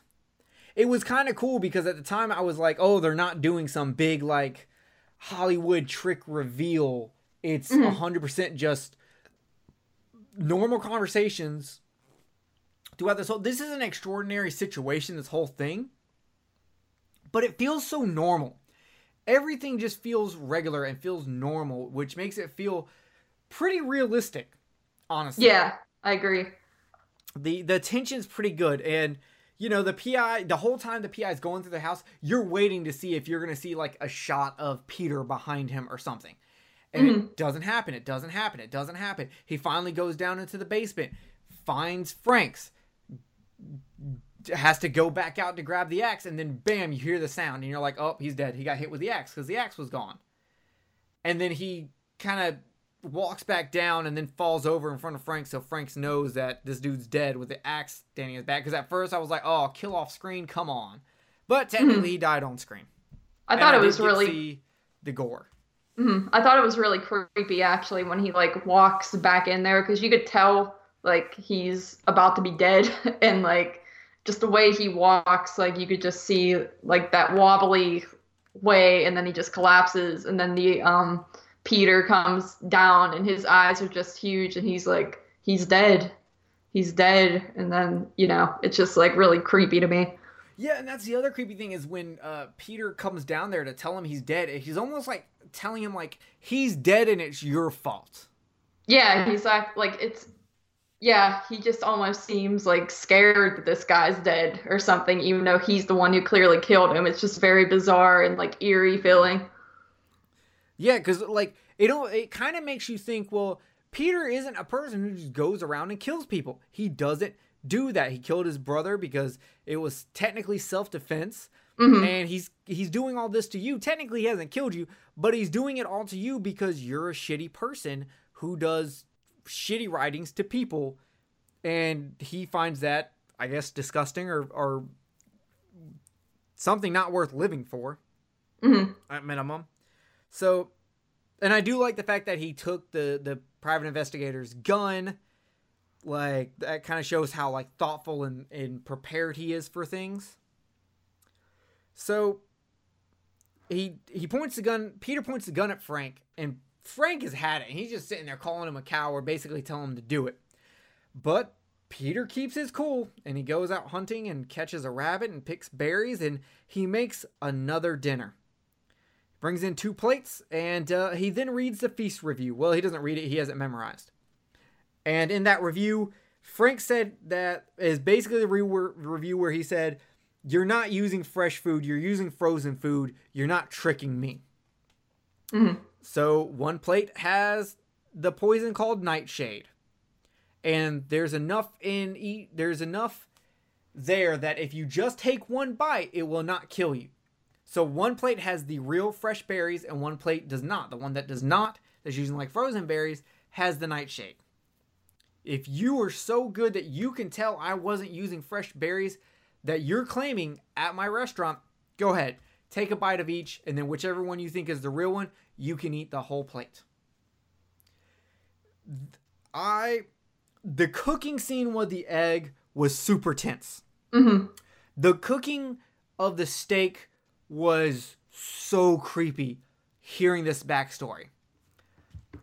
it was kind of cool because at the time I was like, oh, they're not doing some big like Hollywood trick reveal. It's a Mhm. 100% just normal conversations throughout this whole this is an extraordinary situation this whole thing but it feels so normal everything just feels regular and feels normal which makes it feel pretty realistic honestly. Yeah, I agree. the the tension's pretty good and you know the pi the whole time the pi is going through the house you're waiting to see if you're gonna see like a shot of peter behind him or something. And it mm-hmm. doesn't happen it doesn't happen it doesn't happen. He finally goes down into the basement finds frank's has to go back out to grab the axe and then bam you hear the sound and you're like oh he's dead he got hit with the axe because the axe was gone and then he kind of walks back down and then falls over in front of Frank, so Frank knows that this dude's dead with the axe standing in his back. Because at first I was like, "Oh, kill off screen, come on!" But technically, he died on screen. I And thought it did was really the gore. Mhm. I thought it was really creepy actually when he like walks back in there because you could tell like he's about to be dead and like just the way he walks like you could just see like that wobbly way and then he just collapses and then the um Peter comes down and his eyes are just huge and he's like he's dead he's dead and then you know it's just like really creepy to me Yeah, and that's the other creepy thing is when uh, Peter comes down there to tell him he's dead. He's almost like telling him like he's dead and it's your fault. Yeah, he's like like it's yeah, he just almost seems like scared that this guy's dead or something, even though he's the one who clearly killed him. It's just very bizarre and like eerie feeling. Yeah, because like it don't it kind of makes you think, well, Peter isn't a person who just goes around and kills people. He doesn't do that. He killed his brother because it was technically self defense, Mhm. and he's he's doing all this to you. Technically, he hasn't killed you, but he's doing it all to you because you're a shitty person who does shitty writings to people, and he finds that I guess disgusting or or something not worth living for Mhm. at minimum. So, and I do like the fact that he took the the private investigator's gun. Like that kind of shows how like thoughtful and, and prepared he is for things. So he he points the gun. Peter points the gun at Frank, and Frank has had it. He's just sitting there calling him a coward, basically telling him to do it. But Peter keeps his cool and he goes out hunting and catches a rabbit and picks berries and he makes another dinner. Brings in two plates and uh, he then reads the feast review. Well, he doesn't read it, he has it memorized. And in that review, Frank said that is basically the re- review where he said, You're not using fresh food, you're using frozen food, you're not tricking me. Mm-hmm. So one plate has the poison called nightshade. And there's enough in eat there's enough there that if you just take one bite it will not kill you. So one plate has the real fresh berries and one plate does not. The one that does not that's using like frozen berries has the nightshade. If you are so good that you can tell i wasn't using fresh berries that you're claiming at my restaurant go ahead take a bite of each and then whichever one you think is the real one you can eat the whole plate i the cooking scene with the egg was super tense. Mm-hmm. The cooking of the steak was so creepy hearing this backstory.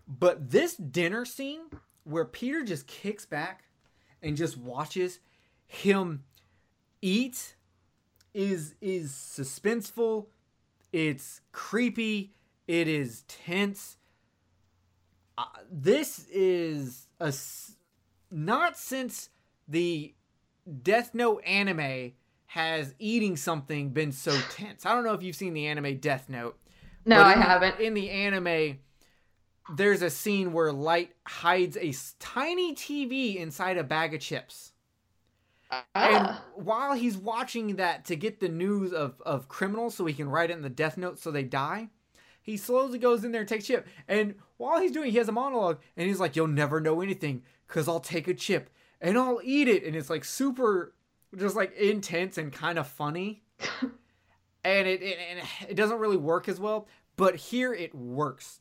But this dinner scene where Peter just kicks back and just watches him eat is is suspenseful, it's creepy, it is tense. Uh, this is a not since the Death Note anime has eating something been so tense. I don't know if you've seen the anime Death Note. No, I in haven't. In the anime, there's a scene where Light hides a tiny TV inside a bag of chips. Ah. And while he's watching that to get the news of, of criminals so he can write it in the death note so they die, he slowly goes in there and takes chip. And while he's doing it, he has a monologue and he's like, You'll never know anything because I'll take a chip and I'll eat it. And it's like super, just like intense and kind of funny. and it, it, and it doesn't really work as well. But here it works.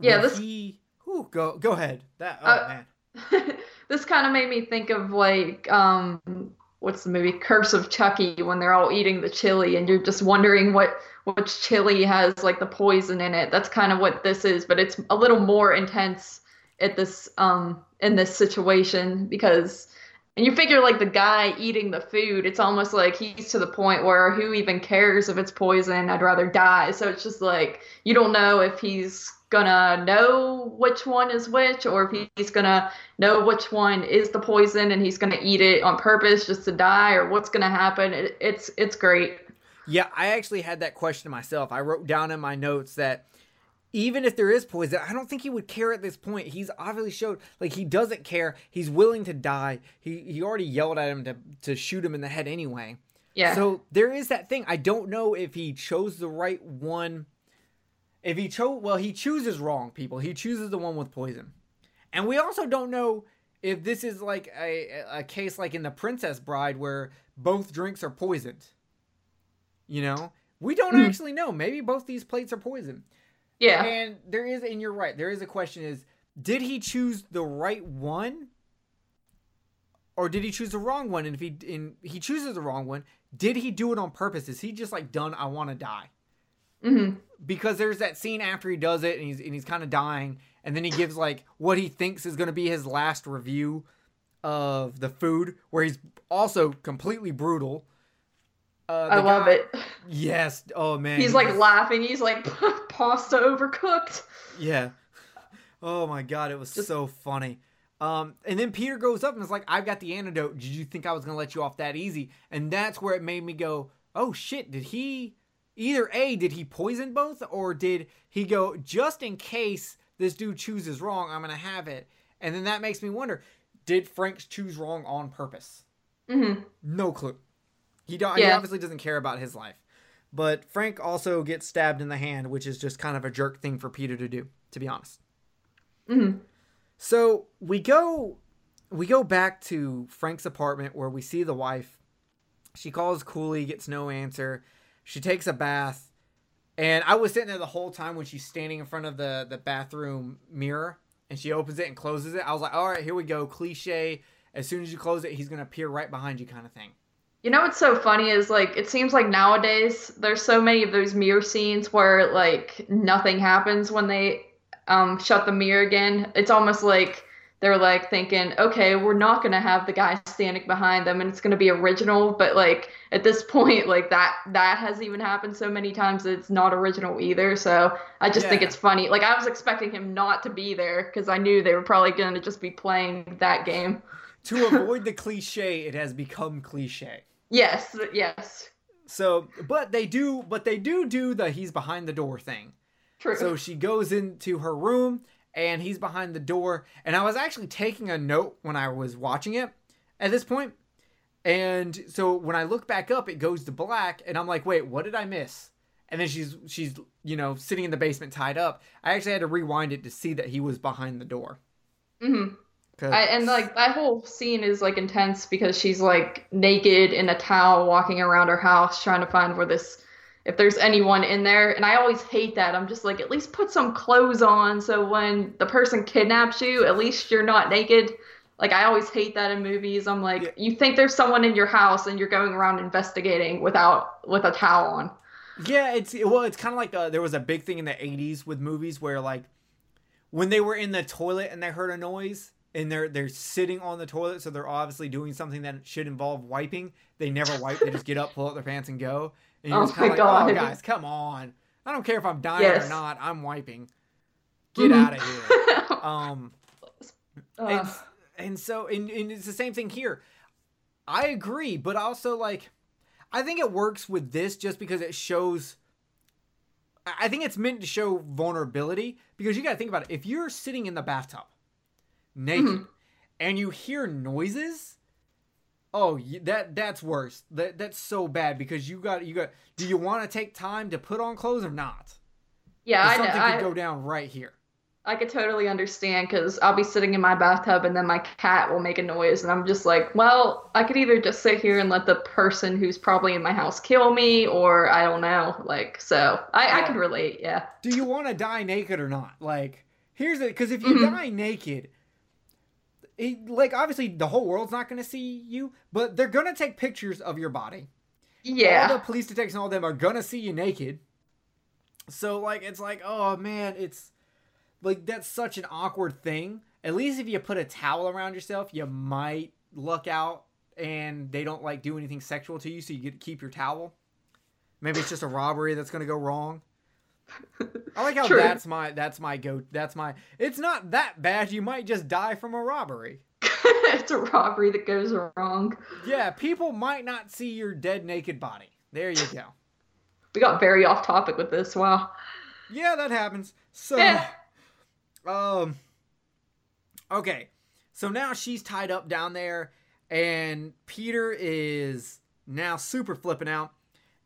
Yeah, this- He, whew, go, go ahead. That, oh, Uh, man. this kind of made me think of like um what's the movie Curse of Chucky when they're all eating the chili and you're just wondering what which chili has like the poison in it. That's kind of what this is, but it's a little more intense at this um in this situation because and you figure like the guy eating the food, it's almost like he's to the point where who even cares if it's poison? I'd rather die. So it's just like you don't know if he's gonna know which one is which or if he's gonna know which one is the poison and he's gonna eat it on purpose just to die or what's gonna happen. It, it's it's great. Yeah, I actually had that question myself. I wrote down in my notes that even if there is poison, I don't think he would care at this point. He's obviously showed like he doesn't care. He's willing to die. He he already yelled at him to to shoot him in the head anyway. Yeah. So there is that thing. I don't know if he chose the right one. If he chose, well, he chooses wrong people. He chooses the one with poison, and we also don't know if this is like a a case like in the Princess Bride where both drinks are poisoned. You know, we don't Mhm. actually know. Maybe both these plates are poison. yeah. And there is, and you're right. There is a question: is did he choose the right one, or did he choose the wrong one? And if he and he chooses the wrong one, did he do it on purpose? Is he just like done? I want to die hmm because there's that scene after he does it and he's and he's kind of dying, and then he gives like what he thinks is going to be his last review of the food, where he's also completely brutal. Uh, I love guy- it. Yes. Oh man. He's like laughing. He's like pasta overcooked. Yeah. Oh my god, it was Just- so funny. Um, and then Peter goes up and is like, "I've got the antidote. Did you think I was gonna let you off that easy?" And that's where it made me go, "Oh shit! Did he either a did he poison both, or did he go just in case this dude chooses wrong? I'm gonna have it." And then that makes me wonder: Did Frank choose wrong on purpose? hmm No clue. He don't. He obviously doesn't care about his life. But Frank also gets stabbed in the hand, which is just kind of a jerk thing for Peter to do, to be honest. hmm So we go we go back to Frank's apartment where we see the wife. She calls Cooley, gets no answer. She takes a bath. And I was sitting there the whole time when she's standing in front of the, the bathroom mirror and she opens it and closes it. I was like, all right, here we go. Cliche. As soon as you close it, he's to appear right behind you, kind of thing. You know what's so funny is like it seems like nowadays there's so many of those mirror scenes where like nothing happens when they um shut the mirror again. It's almost like they're like thinking, okay, we're not gonna have the guy standing behind them, and it's gonna be original. But like at this point, like that that has even happened so many times that it's not original either. So I just think it's funny. Like I was expecting him not to be there because I knew they were probably gonna just be playing that game. To avoid the cliche, it has become cliche. Yes, yes, So, but they do, but they do do the he's behind the door thing. true. So she goes into her room and he's behind the door. And I was actually taking a note when I was watching it at this point. And so when I look back up, it goes to black, and I'm like, wait, what did I miss? And then she's she's you know sitting in the basement tied up. I actually had to rewind it to see that he was behind the door. hmm I, and like that whole scene is like intense because she's like naked in a towel walking around her house trying to find where this if there's anyone in there and I always hate that. I'm just like at least put some clothes on so when the person kidnaps you, at least you're not naked. Like I always hate that in movies. I'm like Yeah. you think there's someone in your house and you're going around investigating without with a towel on. Yeah, it's well, it's kind of like uh there was a big thing in the '80s with movies where like when they were in the toilet and they heard a noise and they're they're sitting on the toilet, so they're obviously doing something that should involve wiping. They never wipe; they just get up, pull up their pants, and go. And you're Oh my like, "Oh, God. guys, come on! I don't care if I'm dying Yes. or not. I'm wiping. Get Mhm. out of here." Um, and, and so and, and it's the same thing here i agree but also like i think it works with this just because it shows I- think it's meant to show vulnerability because you got to think about it if you're sitting in the bathtub naked Mhm. and you hear noises oh that that's worse that that's so bad because you got you got do you want to take time to put on clothes or not yeah, I, know. something I, could go down right here I could totally understand because I'll be sitting in my bathtub and then my cat will make a noise, and I'm just like, well, I could either just sit here and let the person who's probably in my house kill me, or I don't know. Like, so I, I Yeah. could relate, yeah. do you want to die naked or not? Like, here's it because if you Mhm. die naked, it, like obviously the whole world's not going to see you, but they're going to take pictures of your body. All Yeah. the police detectives and all them are going to see you naked. So like it's like oh man, it's like that's such an awkward thing. At least if you put a towel around yourself, you might luck out and they don't like do anything sexual to you, so you get to keep your towel. Maybe it's just a robbery that's gonna go wrong. I like how True. that's my that's my go that's my it's not that bad. You might just die from a robbery. it's a robbery that goes wrong. Yeah, people might not see your dead naked body. There you go. We got very off topic with this. Wow. Yeah, that happens. So Yeah. um okay. So now she's tied up down there and Peter is now super flipping out.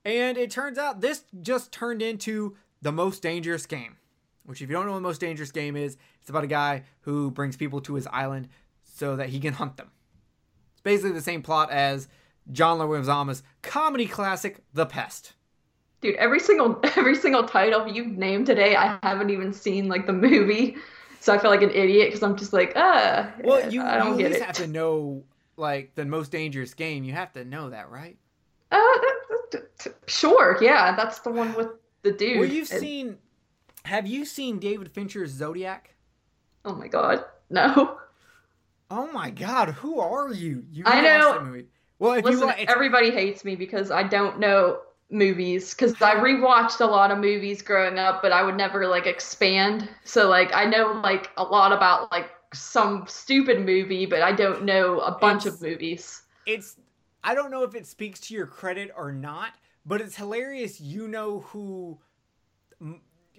And it turns out this just turned into the most dangerous game. Which if you don't know what the most dangerous game is, it's about a guy who brings people to his island so that he can hunt them. It's basically the same plot as John Leguizamo's comedy classic The Pest. Dude, every single every single title you've named today, I haven't even seen like the movie, so I feel like an idiot because I'm just like, ah, Well, you, I don't you at get least it. have to know like the most dangerous game. You have to know that, right? Uh, that, that- that- sure, yeah, that's the one with the dude. Well, you've And- seen. Have you seen David Fincher's Zodiac? Oh my god, no. Oh my God, who are you? You I need to watch know- that movie. Well, if Listen, like, it's, everybody hates me because I don't know movies because I rewatched a lot of movies growing up, but I would never like expand. So like I know like a lot about like some stupid movie, but I don't know a bunch of movies. it's. I don't know if it speaks to your credit or not, but it's hilarious. You know who,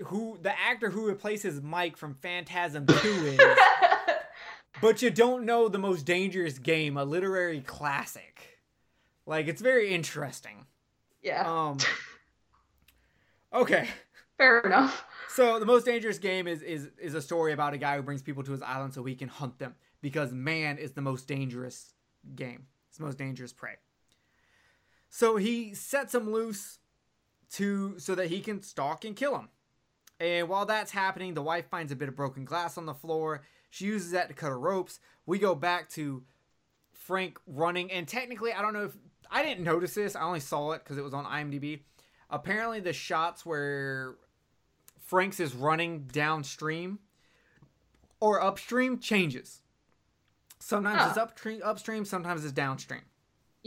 who the actor who replaces Mike from Phantasm Two is. but you don't know the most dangerous game, a literary classic. Like it's very interesting. yeah, Um Okay. fair enough. So the most dangerous game is is is a story about a guy who brings people to his island so he can hunt them because man is the most dangerous game. It's the most dangerous prey. So he sets him loose to so that he can stalk and kill him. And while that's happening, the wife finds a bit of broken glass on the floor. She uses that to cut her ropes. We go back to Frank running, and technically, I don't know if I didn't notice this. I only saw it because it was on IMDb. Apparently, the shots where Frank's is running downstream or upstream changes. Sometimes Oh. it's upstream, upstream, sometimes it's downstream.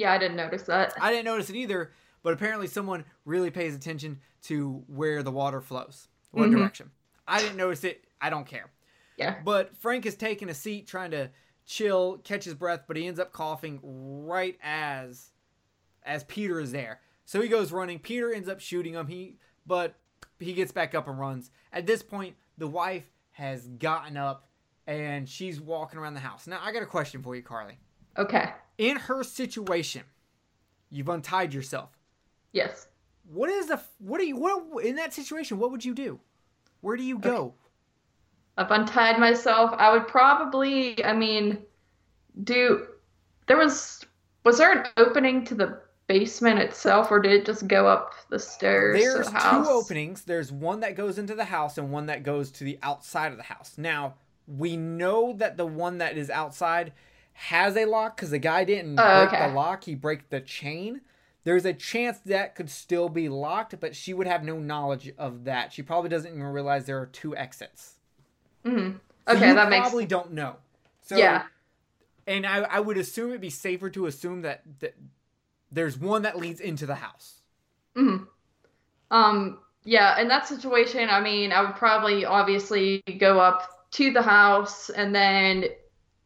Yeah, I didn't notice that. I didn't notice it either, but apparently someone really pays attention to where the water flows, what Mhm. direction. I didn't notice it. I don't care. Yeah. But Frank is taking a seat, trying to chill, catch his breath, but he ends up coughing right as as Peter is there. So he goes running. Peter ends up shooting him. He but he gets back up and runs. At this point, the wife has gotten up and she's walking around the house. Now I got a question for you, Carly. Okay. In her situation, you've untied yourself. Yes. What is the what do you what in that situation? What would you do? Where do you go? I've untied myself. I would probably, I mean, do. There was. Was there an opening to the basement itself, or did it just go up the stairs There's the two openings. There's one that goes into the house and one that goes to the outside of the house. Now, we know that the one that is outside has a lock because the guy didn't Oh, break okay. the lock, he broke the chain. There's a chance that could still be locked, but she would have no knowledge of that. She probably doesn't even realize there are two exits. Mm-hmm. Okay, you that makes. probably don't know. So yeah. and I, I would assume it'd be safer to assume that, that there's one that leads into the house. hmm Um. Yeah. In that situation, I mean, I would probably obviously go up to the house, and then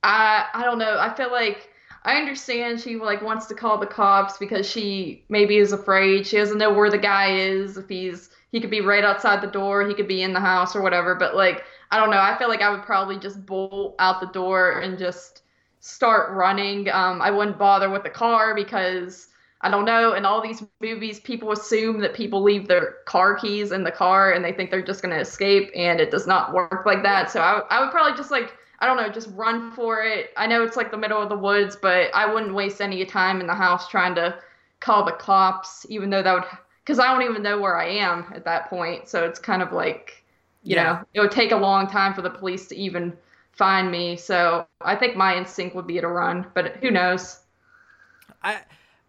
I. I don't know. I feel like. I understand she like wants to call the cops because she maybe is afraid. She doesn't know where the guy is. If he's he could be right outside the door, he could be in the house or whatever. But like I don't know. I feel like I would probably just bolt out the door and just start running. Um, I wouldn't bother with the car because I don't know. In all these movies, people assume that people leave their car keys in the car and they think they're just gonna escape, and it does not work like that. So I, I would probably just like I don't know, just run for it. I know it's like the middle of the woods, but I wouldn't waste any time in the house trying to call the cops, even though that would, because I don't even know where I am at that point. So it's kind of like, you Yeah. know, it would take a long time for the police to even find me. So I think my instinct would be to run, but who knows? I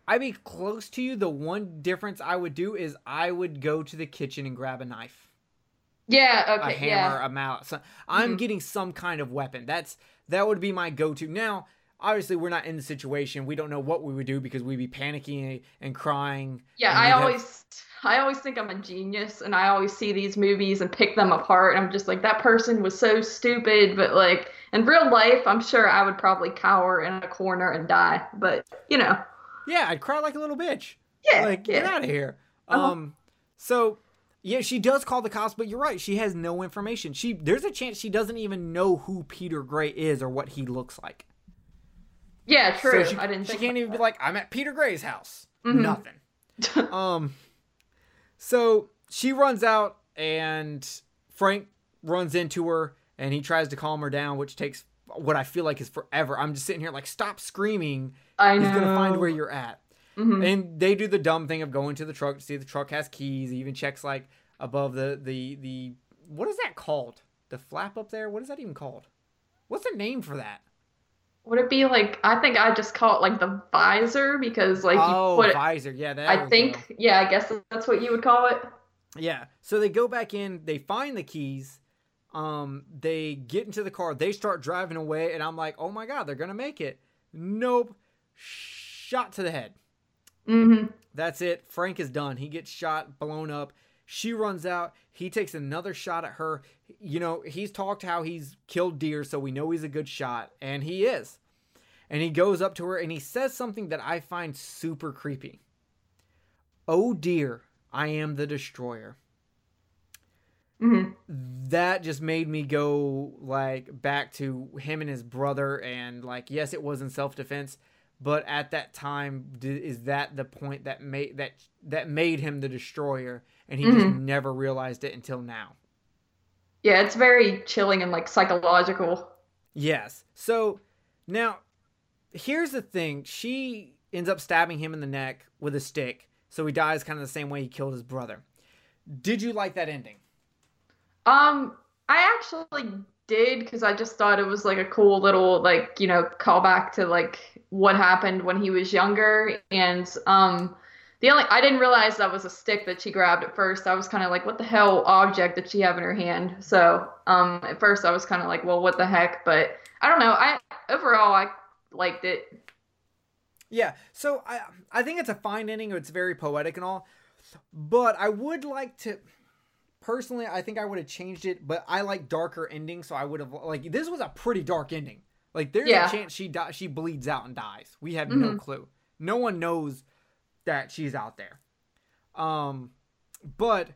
I'd be close to you. The one difference I would do is I would go to the kitchen and grab a knife, Yeah. a Okay. hammer, yeah. a mallet. So I'm Mhm. getting some kind of weapon. That's that would be my go-to. Now, obviously, we're not in the situation. We don't know what we would do because we'd be panicking and crying. Yeah, and I we'd have- always I always think I'm a genius and I always see these movies and pick them apart and I'm just like that person was so stupid but like in real life I'm sure I would probably cower in a corner and die but you know Yeah, I'd cry like a little bitch. yeah like get out of here. Uh-huh. Um, so yeah, she does call the cops, but you're right. She has no information. She there's a chance she doesn't even know who Peter Gray is or what he looks like. yeah true So she, I didn't she can't even be like, I'm at Peter Gray's house. Mhm. Nothing. um, so she runs out, and Frank runs into her, and he tries to calm her down, which takes what I feel like is forever. I'm just sitting here like, stop screaming. I know. He's gonna find where you're at. Mhm. And they do the dumb thing of going to the truck to see if the truck has keys. He even checks like above the the the what is that called? The flap up there. What is that even called? What's the name for that? would it be like I think I just call it like the visor because like oh, you put it visor. Yeah, that. I think yeah I guess that's what you would call it Yeah. So they go back in, they find the keys, um, they get into the car, they start driving away, and I'm like, oh my god, they're gonna make it. Nope. Shot to the head. Mm-hmm That's it. Frank is done. He gets shot, blown up. She runs out. He takes another shot at her. You know, he's talked how he's killed deer, so we know he's a good shot, and he is. And he goes up to her and he says something that I find super creepy. Oh dear, I am the destroyer. mm-hmm That just made me go like back to him and his brother, and like, yes, it was in self defense, but at that time, d- is that the point that made that that made him the destroyer, and he just never realized it until now. yeah it's very chilling and like psychological Yes. So now, here's the thing: she ends up stabbing him in the neck with a stick, so he dies kind of the same way he killed his brother. Did you like that ending? Um, I actually did because I just thought it was like a cool little like you know callback to like what happened when he was younger, and um, the only I didn't realize that was a stick that she grabbed at first. I was kind of like, what the hell object did she have in her hand? So um, at first I was kind of like, well, what the heck? But I don't know. I overall I liked it. Yeah. So I I think it's a fine ending. It's very poetic and all, but I would like to. Personally, I think I would have changed it, but I like darker endings, so I would have like this was a pretty dark ending. Like there's Yeah. a chance she die, she bleeds out and dies. We have Mm-hmm. no clue. No one knows that she's out there. Um, but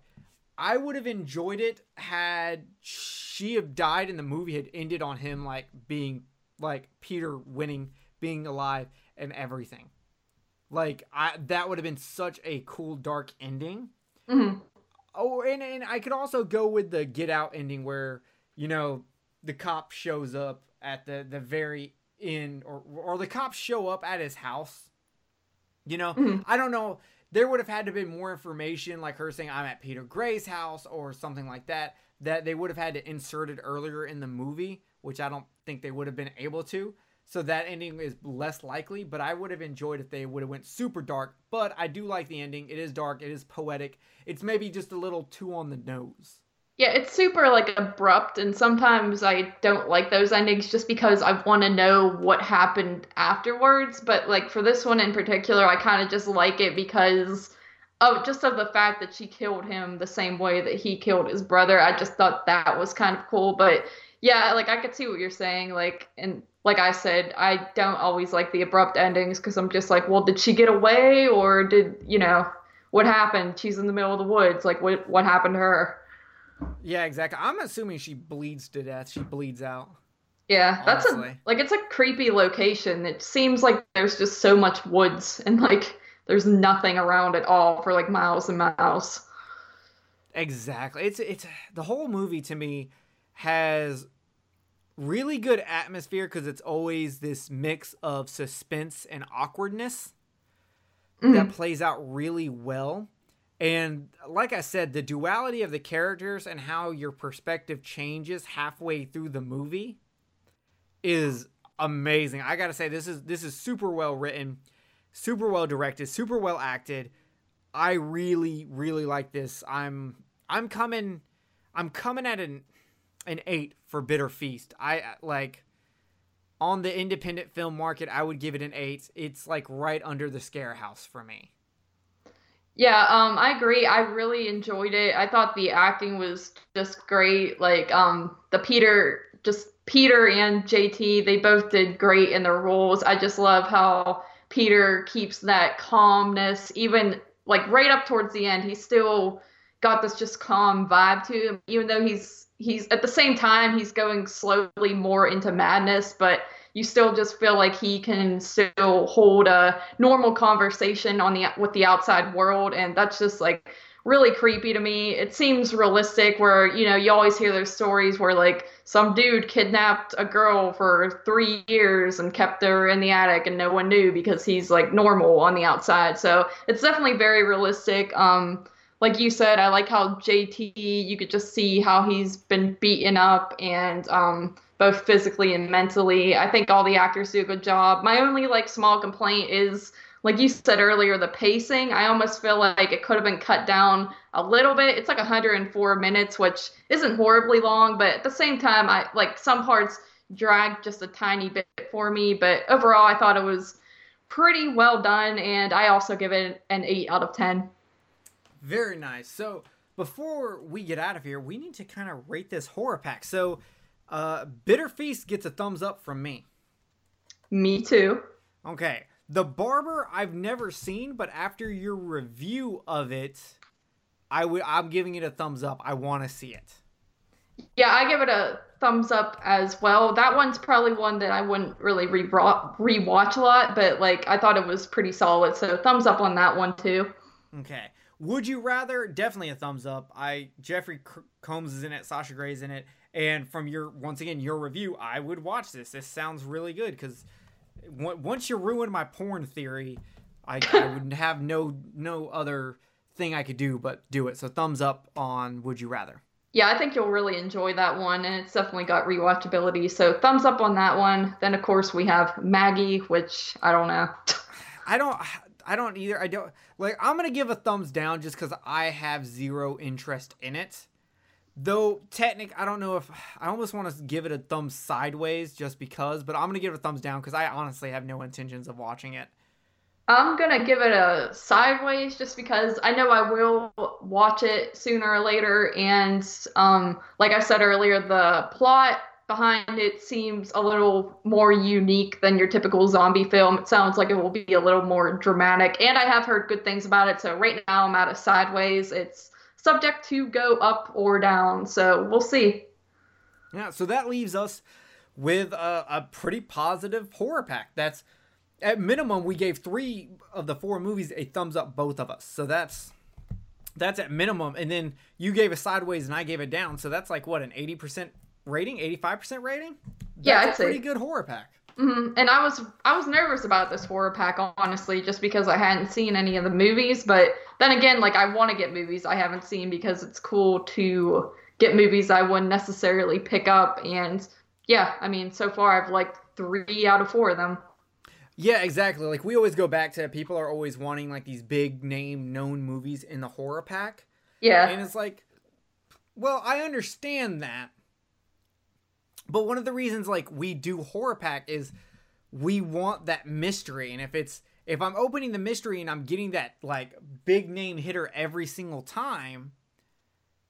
I would have enjoyed it had she have died and the movie had ended on him like being like Peter winning, being alive, and everything. Like I that would have been such a cool dark ending. hmm Oh, and, and I could also go with the Get Out ending where you know the cop shows up at the the very end, or or the cops show up at his house. You know, Mhm. I don't know. There would have had to be more information, like her saying I'm at Peter Gray's house or something like that. That they would have had to insert it earlier in the movie, which I don't think they would have been able to. So that ending is less likely, but I would have enjoyed if they would have went super dark. But I do like the ending. It is dark. It is poetic. It's maybe just a little too on the nose. Yeah, it's super like abrupt, and sometimes I don't like those endings just because I want to know what happened afterwards. But like for this one in particular, I kind of just like it because of just of the fact that she killed him the same way that he killed his brother. I just thought that was kind of cool. But yeah, like I could see what you're saying. Like and like I said, I don't always like the abrupt endings because I'm just like, well, did she get away or did you know what happened? She's in the middle of the woods. Like what what happened to her? Yeah, exactly. I'm assuming she bleeds to death. She bleeds out. Yeah, that's Honestly. a like it's a creepy location. It seems like there's just so much woods and like there's nothing around at all for like miles and miles. Exactly. It's it's the whole movie to me has really good atmosphere because it's always this mix of suspense and awkwardness that mm-hmm. plays out really well. And like I said, the duality of the characters and how your perspective changes halfway through the movie is amazing. I gotta say this is this is super well written, super well directed, super well acted. I really, really like this. I'm I'm coming I'm coming at an an eight for Bitter Feast. I like on the independent film market, I would give it an eight. It's like right under the scare house for me. Yeah, um, I agree. I really enjoyed it. I thought the acting was just great. Like, um, the Peter, just Peter and JT, they both did great in their roles. I just love how Peter keeps that calmness, even like right up towards the end. He's still got this just calm vibe to him, even though he's he's at the same time he's going slowly more into madness, but you still just feel like he can still hold a normal conversation on the with the outside world and that's just like really creepy to me. It seems realistic where you know you always hear those stories where like some dude kidnapped a girl for three years and kept her in the attic and no one knew because he's like normal on the outside. So it's definitely very realistic. Um like you said i like how jt you could just see how he's been beaten up and um both physically and mentally. I think all the actors do a good job. My only like small complaint is like you said earlier the pacing. I almost feel like it could have been cut down a little bit. It's like 104 minutes, which isn't horribly long, but at the same time I like some parts dragged just a tiny bit for me, but overall I thought it was pretty well done and I also give it an 8 out of 10. Very nice. So before we get out of here, we need to kind of rate this horror pack. So uh, Bitter Feast gets a thumbs up from me. Me too. Okay. The Barber I've never seen, but after your review of it, I would I'm giving it a thumbs up. I want to see it. Yeah, I give it a thumbs up as well. That one's probably one that I wouldn't really re rewatch a lot, but like I thought it was pretty solid. So thumbs up on that one too. Okay. Would you rather? Definitely a thumbs up. I Jeffrey C- Combs is in it. Sasha Grey's in it. And from your once again your review, I would watch this. This sounds really good because once you ruin my porn theory, I, I would have no no other thing I could do but do it. So thumbs up on Would You Rather. Yeah, I think you'll really enjoy that one, and it's definitely got rewatchability. So thumbs up on that one. Then of course we have Maggie, which I don't know. I don't. I don't either. I don't like. I'm gonna give a thumbs down just because I have zero interest in it. Though technic, I don't know if I almost want to give it a thumb sideways just because, but I'm gonna give it a thumbs down because I honestly have no intentions of watching it. I'm gonna give it a sideways just because I know I will watch it sooner or later, and um, like I said earlier, the plot behind it seems a little more unique than your typical zombie film. It sounds like it will be a little more dramatic, and I have heard good things about it. So right now I'm at a sideways. It's subject to go up or down, so we'll see. Yeah, so that leaves us with a, a pretty positive horror pack. That's at minimum we gave three of the four movies a thumbs up, both of us. So that's that's at minimum, and then you gave a sideways and I gave it down. So that's like what an eighty percent rating, eighty five percent rating. Yeah, I'd a pretty good horror pack. hmm And I was I was nervous about this horror pack honestly, just because I hadn't seen any of the movies. But then again, like I want to get movies I haven't seen because it's cool to get movies I wouldn't necessarily pick up. And yeah, I mean, so far I've liked three out of four of them. Yeah, exactly. Like we always go back to people are always wanting like these big name known movies in the horror pack. Yeah. And it's like, well, I understand that. But one of the reasons like we do horror pack is we want that mystery. And if it's if I'm opening the mystery and I'm getting that like big name hitter every single time,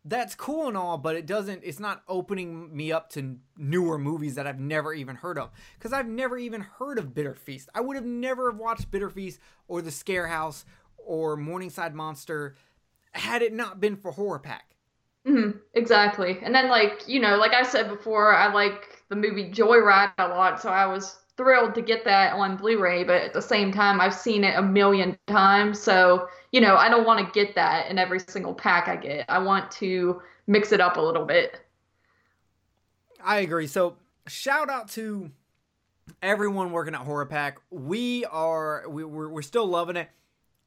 that's cool and all, but it doesn't it's not opening me up to newer movies that I've never even heard of. Because I've never even heard of Bitter Feast. I would have never have watched Bitter Feast or The Scare House or Morningside Monster had it not been for horror pack. Hmm exactly. And then, like, you know, like I said before, I like the movie Joyride a lot, so I was thrilled to get that on Blu ray, but at the same time, I've seen it a million times, so, you know, I don't want to get that in every single pack I get. I want to mix it up a little bit. I agree. So shout out to everyone working at Horror Pack. We are we, we're, we're still loving it.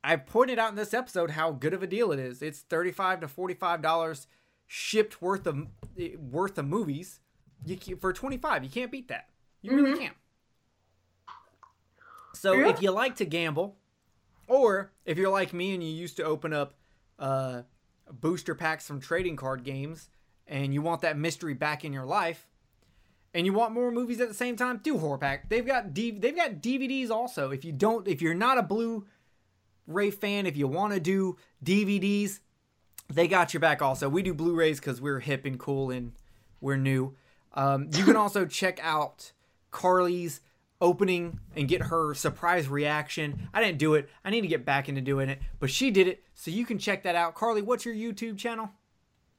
I pointed out in this episode how good of a deal it is. It's thirty-five to forty-five dollars shipped worth of worth of movies. You can, for twenty-five, you can't beat that. You really can't. So Yeah. if you like to gamble, or if you're like me and you used to open up uh, booster packs from trading card games, and you want that mystery back in your life, and you want more movies at the same time, do horror pack. They've got D- they've got DVDs also. If you don't, if you're not a Blu-ray fan, if you want to do DVDs, they got your back also. We do Blu-rays because we're hip and cool and we're new. Um, you can also check out Carly's opening and get her surprise reaction. I didn't do it. I need to get back into doing it, but she did it, so you can check that out. Carly, what's your YouTube channel?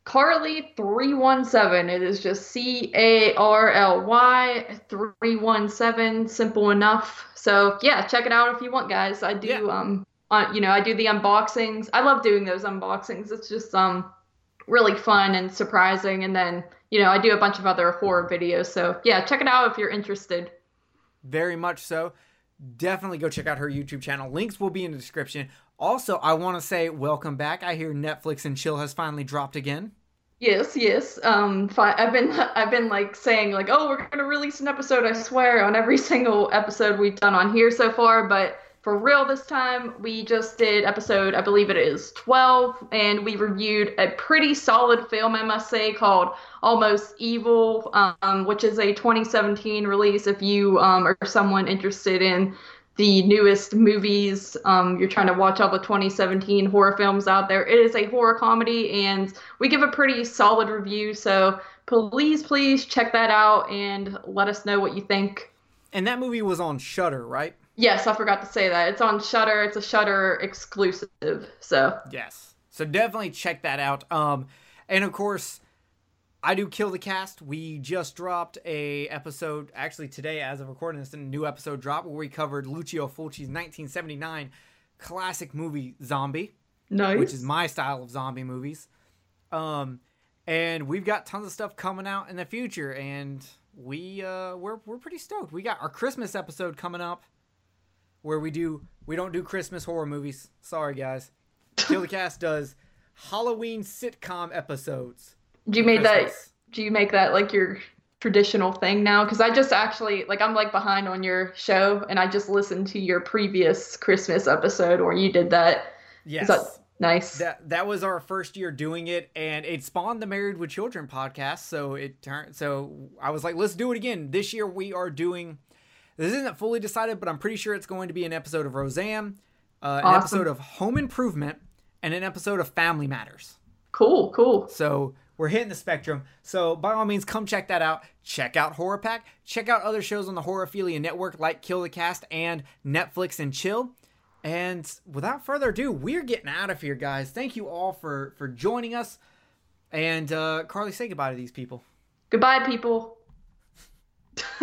Carly317. It is just C A R L Y 317. Simple enough. So, yeah, check it out if you want, guys. I do, Yeah. um, uh, you know, I do the unboxings. I love doing those unboxings. It's just, um, really fun and surprising. And then, you know, I do a bunch of other horror videos. So, yeah, check it out if you're interested. Very much so. Definitely go check out her YouTube channel. Links will be in the description. Also, I want to say welcome back. I hear Netflix and Chill has finally dropped again. Yes, yes. Um, fi- I've been I've been like saying like, oh, we're gonna release an episode. I swear on every single episode we've done on here so far, but for real this time, we just did episode I believe it is twelve, and we reviewed a pretty solid film, I must say, called Almost Evil, um, which is a 2017 release. If you um, are someone interested in the newest movies. Um, you're trying to watch all the 2017 horror films out there. It is a horror comedy, and we give a pretty solid review. So please, please check that out and let us know what you think. And that movie was on Shudder, right? Yes, I forgot to say that. It's on Shudder. It's a Shudder exclusive. So Yes. So definitely check that out. Um, and of course, I do kill the cast. We just dropped a episode, actually today, as of recording this, a new episode drop where we covered Lucio Fulci's 1979 classic movie Zombie, nice. which is my style of zombie movies. Um, and we've got tons of stuff coming out in the future, and we uh, we're we're pretty stoked. We got our Christmas episode coming up, where we do we don't do Christmas horror movies. Sorry guys. Kill the Cast does Halloween sitcom episodes. Do you make that? Do you make that like your traditional thing now because I just actually like I'm like behind on your show and I just listened to your previous Christmas episode where you did that. Yes. That nice? That that was our first year doing it, and it spawned the Married with Children podcast. So it turned. So I was like, let's do it again. This year we are doing. This isn't fully decided, but I'm pretty sure it's going to be an episode of Roseanne, uh, an episode of Home Improvement, and an episode of Family Matters. cool, cool. So we're hitting the spectrum. So by all means, come check that out. Check out Horror Pack. Check out other shows on the Horophilia Network like Kill the Cast and Netflix and Chill. And without further ado, we're getting out of here, guys. Thank you all for for joining us. And uh, Carly, say goodbye to these people. Goodbye, people.